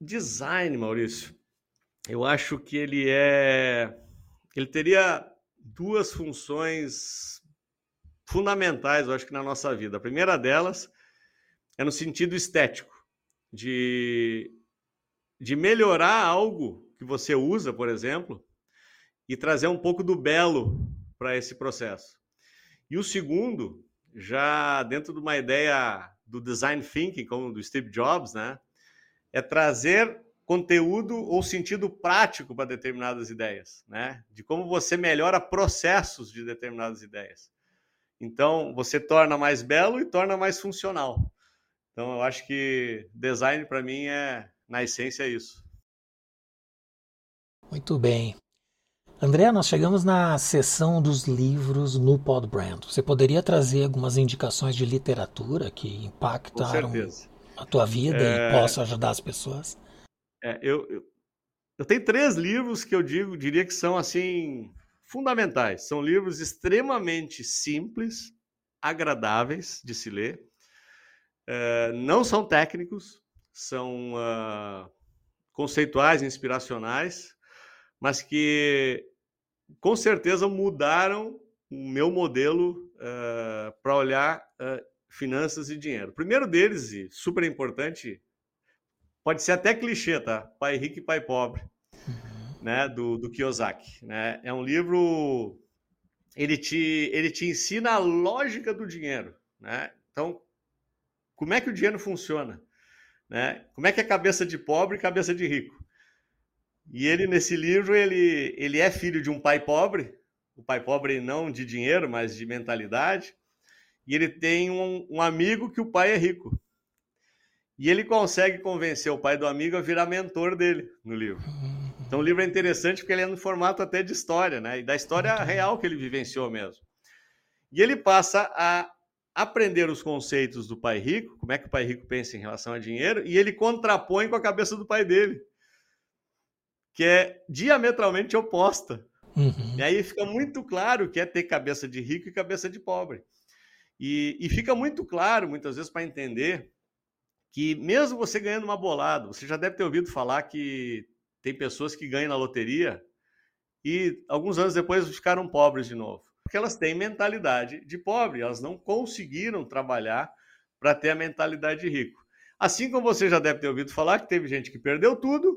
Design, Maurício, eu acho que ele é. Ele teria duas funções fundamentais, eu acho que na nossa vida. A primeira delas é no sentido estético, de de melhorar algo que você usa, por exemplo, e trazer um pouco do belo para esse processo. E o segundo, já dentro de uma ideia do design thinking, como do Steve Jobs, né, é trazer conteúdo ou sentido prático para determinadas ideias, né? De como você melhora processos de determinadas ideias. Então, você torna mais belo e torna mais funcional. Então, eu acho que design para mim é na essência é isso. Muito bem. André, nós chegamos na sessão dos livros no Podbrand. Você poderia trazer algumas indicações de literatura que impactaram a tua vida é... e possam ajudar as pessoas? É, eu, eu, eu, tenho três livros que eu digo, diria que são assim fundamentais. São livros extremamente simples, agradáveis de se ler, é, não são técnicos, são uh, conceituais, inspiracionais, mas que com certeza mudaram o meu modelo uh, ah, para olhar uh, finanças e dinheiro. O primeiro deles, e super importante, pode ser até clichê, tá? Pai rico e pai pobre, uhum. né? Do, do Kiyosaki, né? É um livro, ele te, ele te ensina a lógica do dinheiro, né? Então, como é que o dinheiro funciona? Né? Como é que é cabeça de pobre e cabeça de rico? E ele, nesse livro, ele, ele é filho de um pai pobre, o pai pobre não de dinheiro, mas de mentalidade, e ele tem um, um amigo que o pai é rico. E ele consegue convencer o pai do amigo a virar mentor dele no livro. Então o livro é interessante porque ele é no formato até de história, né? E da história real que ele vivenciou mesmo. E ele passa a aprender os conceitos do pai rico, como é que o pai rico pensa em relação a dinheiro, e ele contrapõe com a cabeça do pai dele, que é diametralmente oposta. Uhum. E aí fica muito claro que é ter cabeça de rico e cabeça de pobre. E, e fica muito claro, muitas vezes, para entender que mesmo você ganhando uma bolada, você já deve ter ouvido falar que tem pessoas que ganham na loteria e alguns anos depois ficaram pobres de novo. Porque elas têm mentalidade de pobre, elas não conseguiram trabalhar para ter a mentalidade de rico. Assim como você já deve ter ouvido falar que teve gente que perdeu tudo,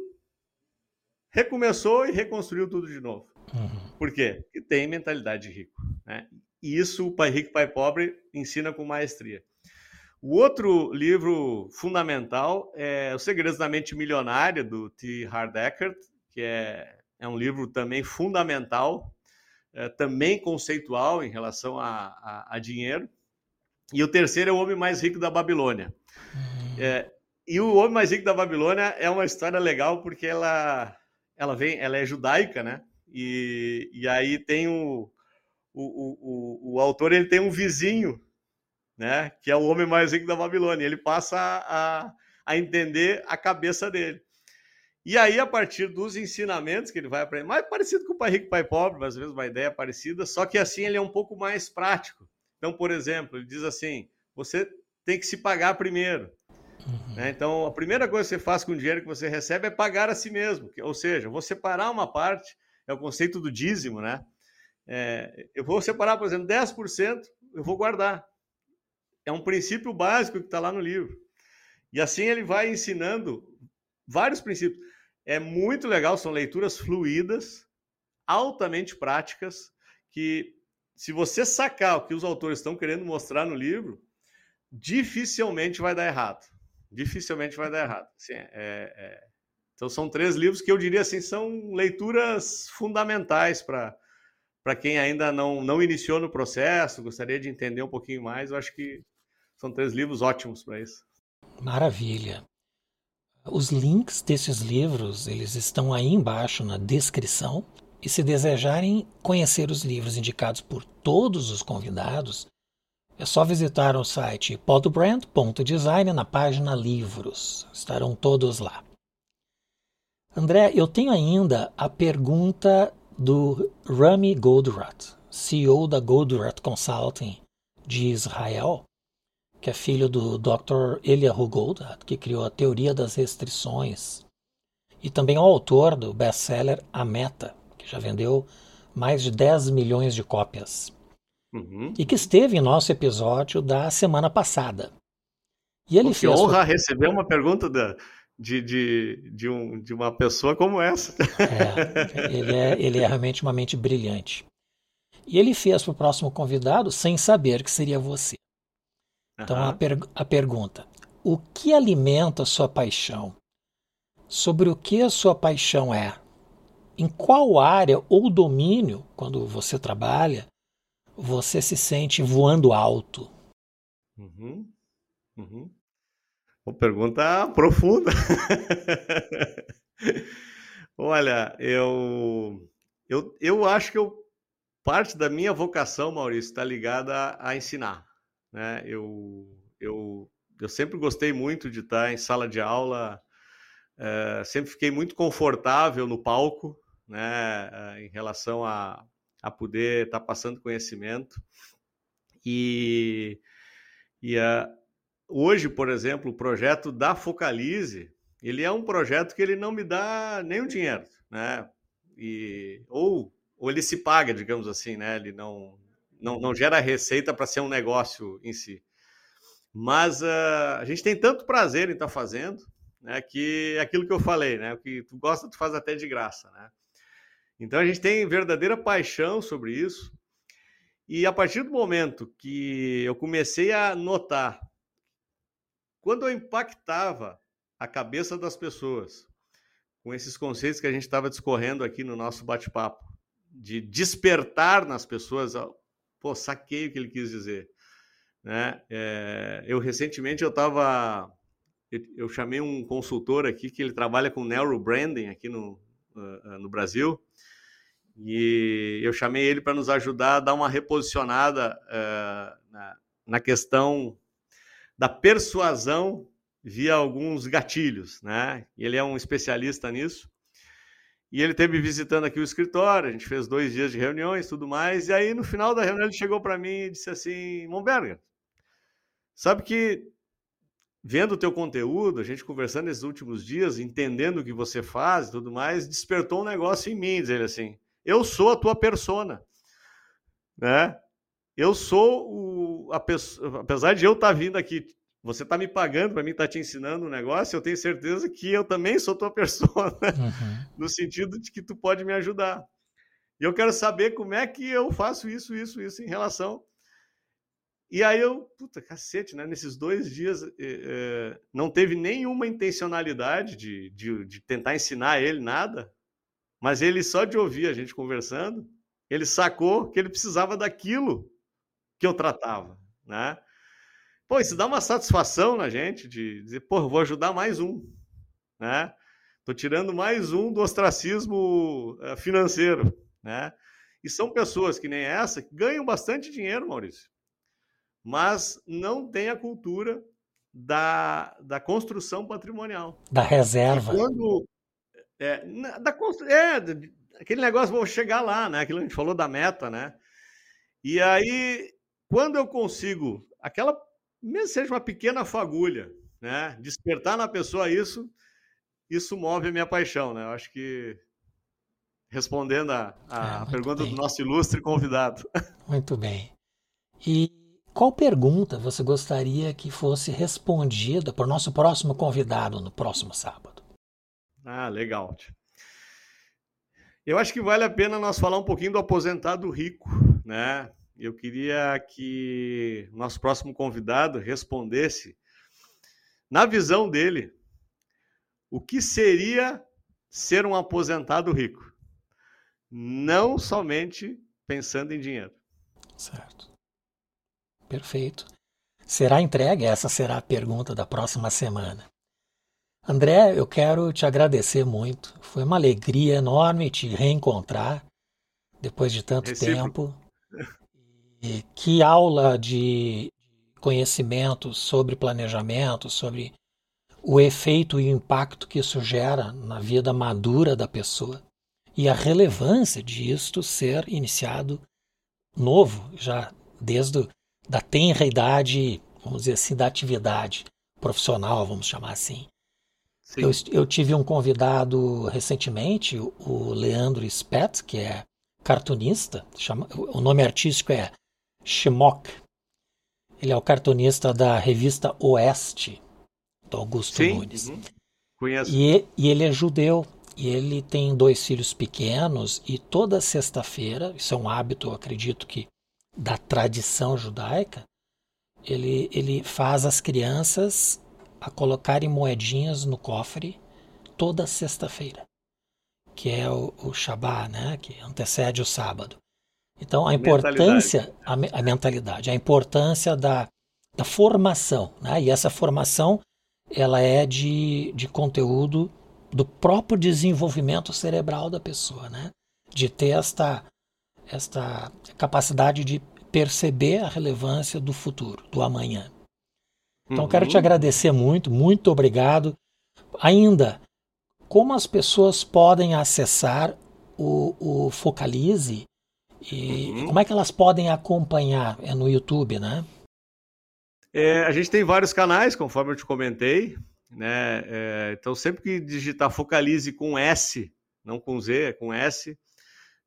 recomeçou e reconstruiu tudo de novo. Uhum. Por quê? Porque tem mentalidade de rico. Né? E isso o Pai Rico, Pai Pobre ensina com maestria. O outro livro fundamental é Os Segredos da Mente Milionária, do T. Hard Eckert, que é, é um livro também fundamental, é, também conceitual em relação a, a, a, dinheiro. E o terceiro é O Homem Mais Rico da Babilônia. Uhum. É, e o Homem Mais Rico da Babilônia é uma história legal porque ela, ela, vem, ela é judaica, né? E, e aí tem o, o, o, o, autor ele tem um vizinho né? Que é o homem mais rico da Babilônia. Ele passa a, a entender a cabeça dele. E aí, a partir dos ensinamentos que ele vai aprender, mais parecido com o Pai Rico e Pai Pobre, às vezes uma ideia parecida, só que assim ele é um pouco mais prático. Então, por exemplo, ele diz assim: você tem que se pagar primeiro. Uhum. Né? Então, a primeira coisa que você faz com o dinheiro que você recebe é pagar a si mesmo. Ou seja, vou separar uma parte, é o conceito do dízimo, né? É, eu vou separar, por exemplo, 10%, eu vou guardar é um princípio básico que está lá no livro. E assim ele vai ensinando vários princípios. É muito legal, são leituras fluídas, altamente práticas, que se você sacar o que os autores estão querendo mostrar no livro, dificilmente vai dar errado. Dificilmente vai dar errado. Assim, é, é... Então são três livros que eu diria assim são leituras fundamentais para para quem ainda não, não iniciou no processo, gostaria de entender um pouquinho mais, eu acho que são três livros ótimos para isso. Maravilha. Os links desses livros, eles estão aí embaixo na descrição. E se desejarem conhecer os livros indicados por todos os convidados, é só visitar o site podbrand.design na página Livros. Estarão todos lá. André, eu tenho ainda a pergunta do Rami Goldratt, CEO da Goldratt Consulting de Israel, que é filho do Dr. Eliyahu Goldratt, que criou a teoria das restrições, e também é o autor do best-seller A Meta, que já vendeu mais de 10 milhões de cópias, uhum. e que esteve em nosso episódio da semana passada. E ele Pô, fez. Que honra receber uma pergunta da, de, de, de, um, de uma pessoa como essa. É, ele, é, ele é realmente uma mente brilhante. E ele fez para o próximo convidado sem saber que seria você. Então a, per a pergunta: o que alimenta a sua paixão? Sobre o que a sua paixão é? Em qual área ou domínio, quando você trabalha, você se sente voando alto? Uhum. Uhum. Uma pergunta profunda. Olha, eu, eu, eu acho que eu, parte da minha vocação, Maurício, está ligada a, a ensinar. Né? Eu, eu, eu sempre gostei muito de estar em sala de aula, é, sempre fiquei muito confortável no palco, né, eh, em relação a, a poder estar passando conhecimento. E, e a, hoje, por exemplo, o projeto da Focalize, ele é um projeto que ele não me dá nenhum dinheiro, né? E, ou, ou ele se paga, digamos assim, né? Ele não, não, não gera receita para ser um negócio em si. Mas uh, a gente tem tanto prazer em estar tá fazendo, né, que é aquilo que eu falei, né, o que tu gosta, tu faz até de graça, né. Então a gente tem verdadeira paixão sobre isso. E a partir do momento que eu comecei a notar, quando eu impactava a cabeça das pessoas com esses conceitos que a gente estava discorrendo aqui no nosso bate-papo, de despertar nas pessoas pô, saquei o que ele quis dizer. Né? É, eu recentemente eu estava, eu, chamei um consultor aqui que ele trabalha com neurobranding aqui no, uh, no Brasil e eu chamei ele para nos ajudar a dar uma reposicionada uh, na, na questão da persuasão via alguns gatilhos, né? Ele é um especialista nisso. E ele teve visitando aqui o escritório, a gente fez dois dias de reuniões, tudo mais. E aí, no final da reunião, ele chegou para mim e disse assim: Monberger, sabe que vendo o teu conteúdo, a gente conversando nesses últimos dias, entendendo o que você faz e tudo mais, despertou um negócio em mim, dizer assim. eu sou a tua persona, né? Eu sou o, a pessoa, apesar de eu estar tá vindo aqui, você está me pagando para mim estar tá te ensinando um negócio, eu tenho certeza que eu também sou tua persona, uhum. no sentido de que tu pode me ajudar. E eu quero saber como é que eu faço isso, isso, isso em relação. E aí eu, puta cacete, né? Nesses dois dias é, não teve nenhuma intencionalidade de, de, de tentar ensinar ele nada, mas ele só de ouvir a gente conversando, ele sacou que ele precisava daquilo que eu tratava, né? Pô, isso dá uma satisfação na gente de dizer, pô, vou ajudar mais um, né? Tô tirando mais um do ostracismo eh, financeiro, né? E são pessoas que nem essa que ganham bastante dinheiro, Maurício, mas não têm a cultura da, da construção patrimonial. Da reserva. E quando, é, da, é, aquele negócio, vou chegar lá, né? Aquilo que a gente falou da meta, né? E aí, quando eu consigo, aquela, mesmo seja uma pequena fagulha, né? Despertar na pessoa isso, isso move a minha paixão, né? Eu acho que respondendo a, a é, pergunta bem. do nosso ilustre convidado. Muito bem. E qual pergunta você gostaria que fosse respondida para o nosso próximo convidado no próximo sábado? Ah, legal. Eu acho que vale a pena nós falar um pouquinho do aposentado rico, né? Eu queria que nosso próximo convidado respondesse, na visão dele, o que seria ser um aposentado rico? Não somente pensando em dinheiro. Certo. Perfeito. Será entregue? Essa será a pergunta da próxima semana. André, eu quero te agradecer muito. Foi uma alegria enorme te reencontrar depois de tanto Recíproco. tempo. Que aula de conhecimento sobre planejamento, sobre o efeito e o impacto que isso gera na vida madura da pessoa e a relevância disto ser iniciado novo, já desde da tenra idade, vamos dizer assim, da atividade profissional, vamos chamar assim. Eu, eu, tive um convidado recentemente, o Leandro Spett, que é cartunista, chama, o nome artístico é Shimok. Ele é o cartunista da revista Oeste, do Augusto Sim, Nunes. Uhum. Conheço. E, e ele é judeu, e ele tem dois filhos pequenos, e toda sexta-feira, isso é um hábito, eu acredito que, da tradição judaica, ele, ele faz as crianças a colocarem moedinhas no cofre toda sexta-feira, que é o, o né, que antecede o sábado. Então, a importância, a, a, mentalidade, a importância da, da formação, né, e essa formação ela é de, de conteúdo do próprio desenvolvimento cerebral da pessoa, né, de ter esta, esta capacidade de perceber a relevância do futuro, do amanhã. Então, uhum. quero te agradecer muito, muito obrigado. Ainda, como as pessoas podem acessar o, o Focalize e uhum. como é que elas podem acompanhar? É no YouTube, né? É, a gente tem vários canais, conforme eu te comentei. Né? É, então, sempre que digitar Focalize com S, não com Z, é com S.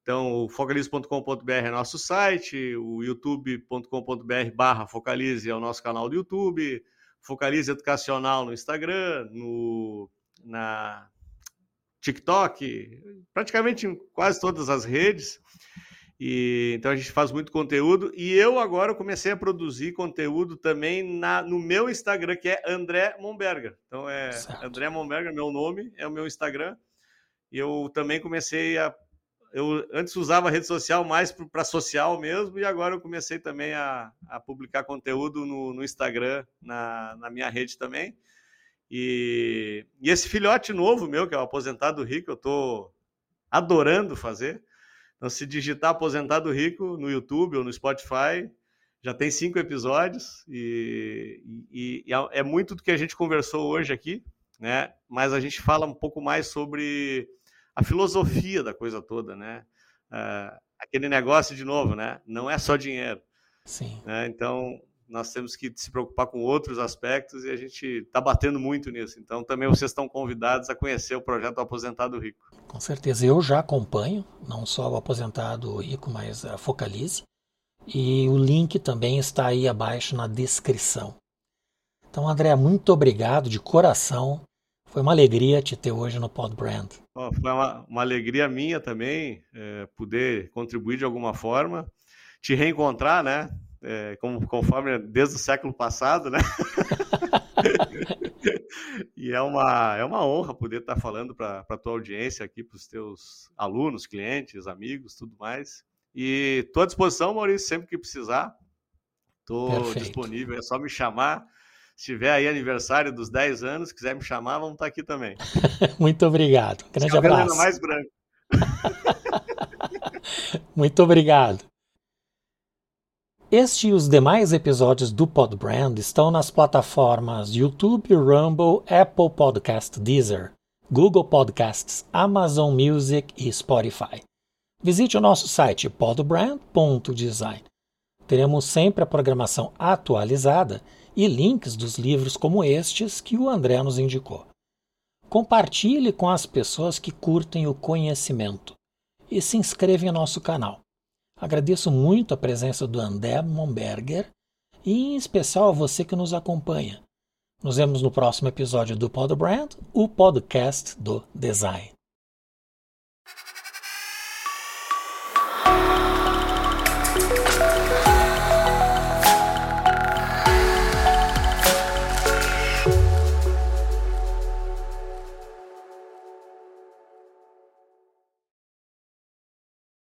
Então, focalize.com.br é nosso site, o youtube.com.br barra Focalize é o nosso canal do YouTube, Focalize Educacional no Instagram, no, na TikTok, praticamente em quase todas as redes. E, então a gente faz muito conteúdo e eu agora comecei a produzir conteúdo também na, no meu Instagram, que é André Monberger. Então é certo. André Monberger, meu nome, é o meu Instagram. E eu também comecei a. Eu antes usava a rede social mais para social mesmo, e agora eu comecei também a, a publicar conteúdo no, no Instagram, na, na minha rede também. E, e esse filhote novo meu, que é o Aposentado Rico, eu estou adorando fazer. Então, se digitar Aposentado Rico no YouTube ou no Spotify, já tem cinco episódios e, e, e, é muito do que a gente conversou hoje aqui, né? Mas a gente fala um pouco mais sobre a filosofia da coisa toda, né? Uh, aquele negócio de novo, né? Não é só dinheiro. Sim. Né? Então, nós temos que se preocupar com outros aspectos e a gente está batendo muito nisso. Então, também vocês estão convidados a conhecer o projeto Aposentado Rico. Com certeza, eu já acompanho, não só o Aposentado Rico, mas a Focalize. E o link também está aí abaixo na descrição. Então, André, muito obrigado de coração. Foi uma alegria te ter hoje no Pod Brand. Oh, foi uma, uma, alegria minha também é, poder contribuir de alguma forma, te reencontrar, né? É, como, conforme desde o século passado, né? e é uma, é uma honra poder estar falando para a tua audiência aqui, para os teus alunos, clientes, amigos, tudo mais. E estou à disposição, Maurício, sempre que precisar. Estou disponível, é só me chamar. Se tiver aí aniversário dos 10 anos, quiser me chamar, vamos estar aqui também. Muito obrigado. Grande Se abraço. mais branco. Muito obrigado. Este e os demais episódios do Podbrand estão nas plataformas YouTube, Rumble, Apple Podcast Deezer, Google Podcasts, Amazon Music e Spotify. Visite o nosso site podbrand.design. Teremos sempre a programação atualizada e links dos livros como estes que o André nos indicou. Compartilhe com as pessoas que curtem o conhecimento e se inscreva em nosso canal. Agradeço muito a presença do André Momberger e em especial a você que nos acompanha. Nos vemos no próximo episódio do Podbrand, o podcast do design.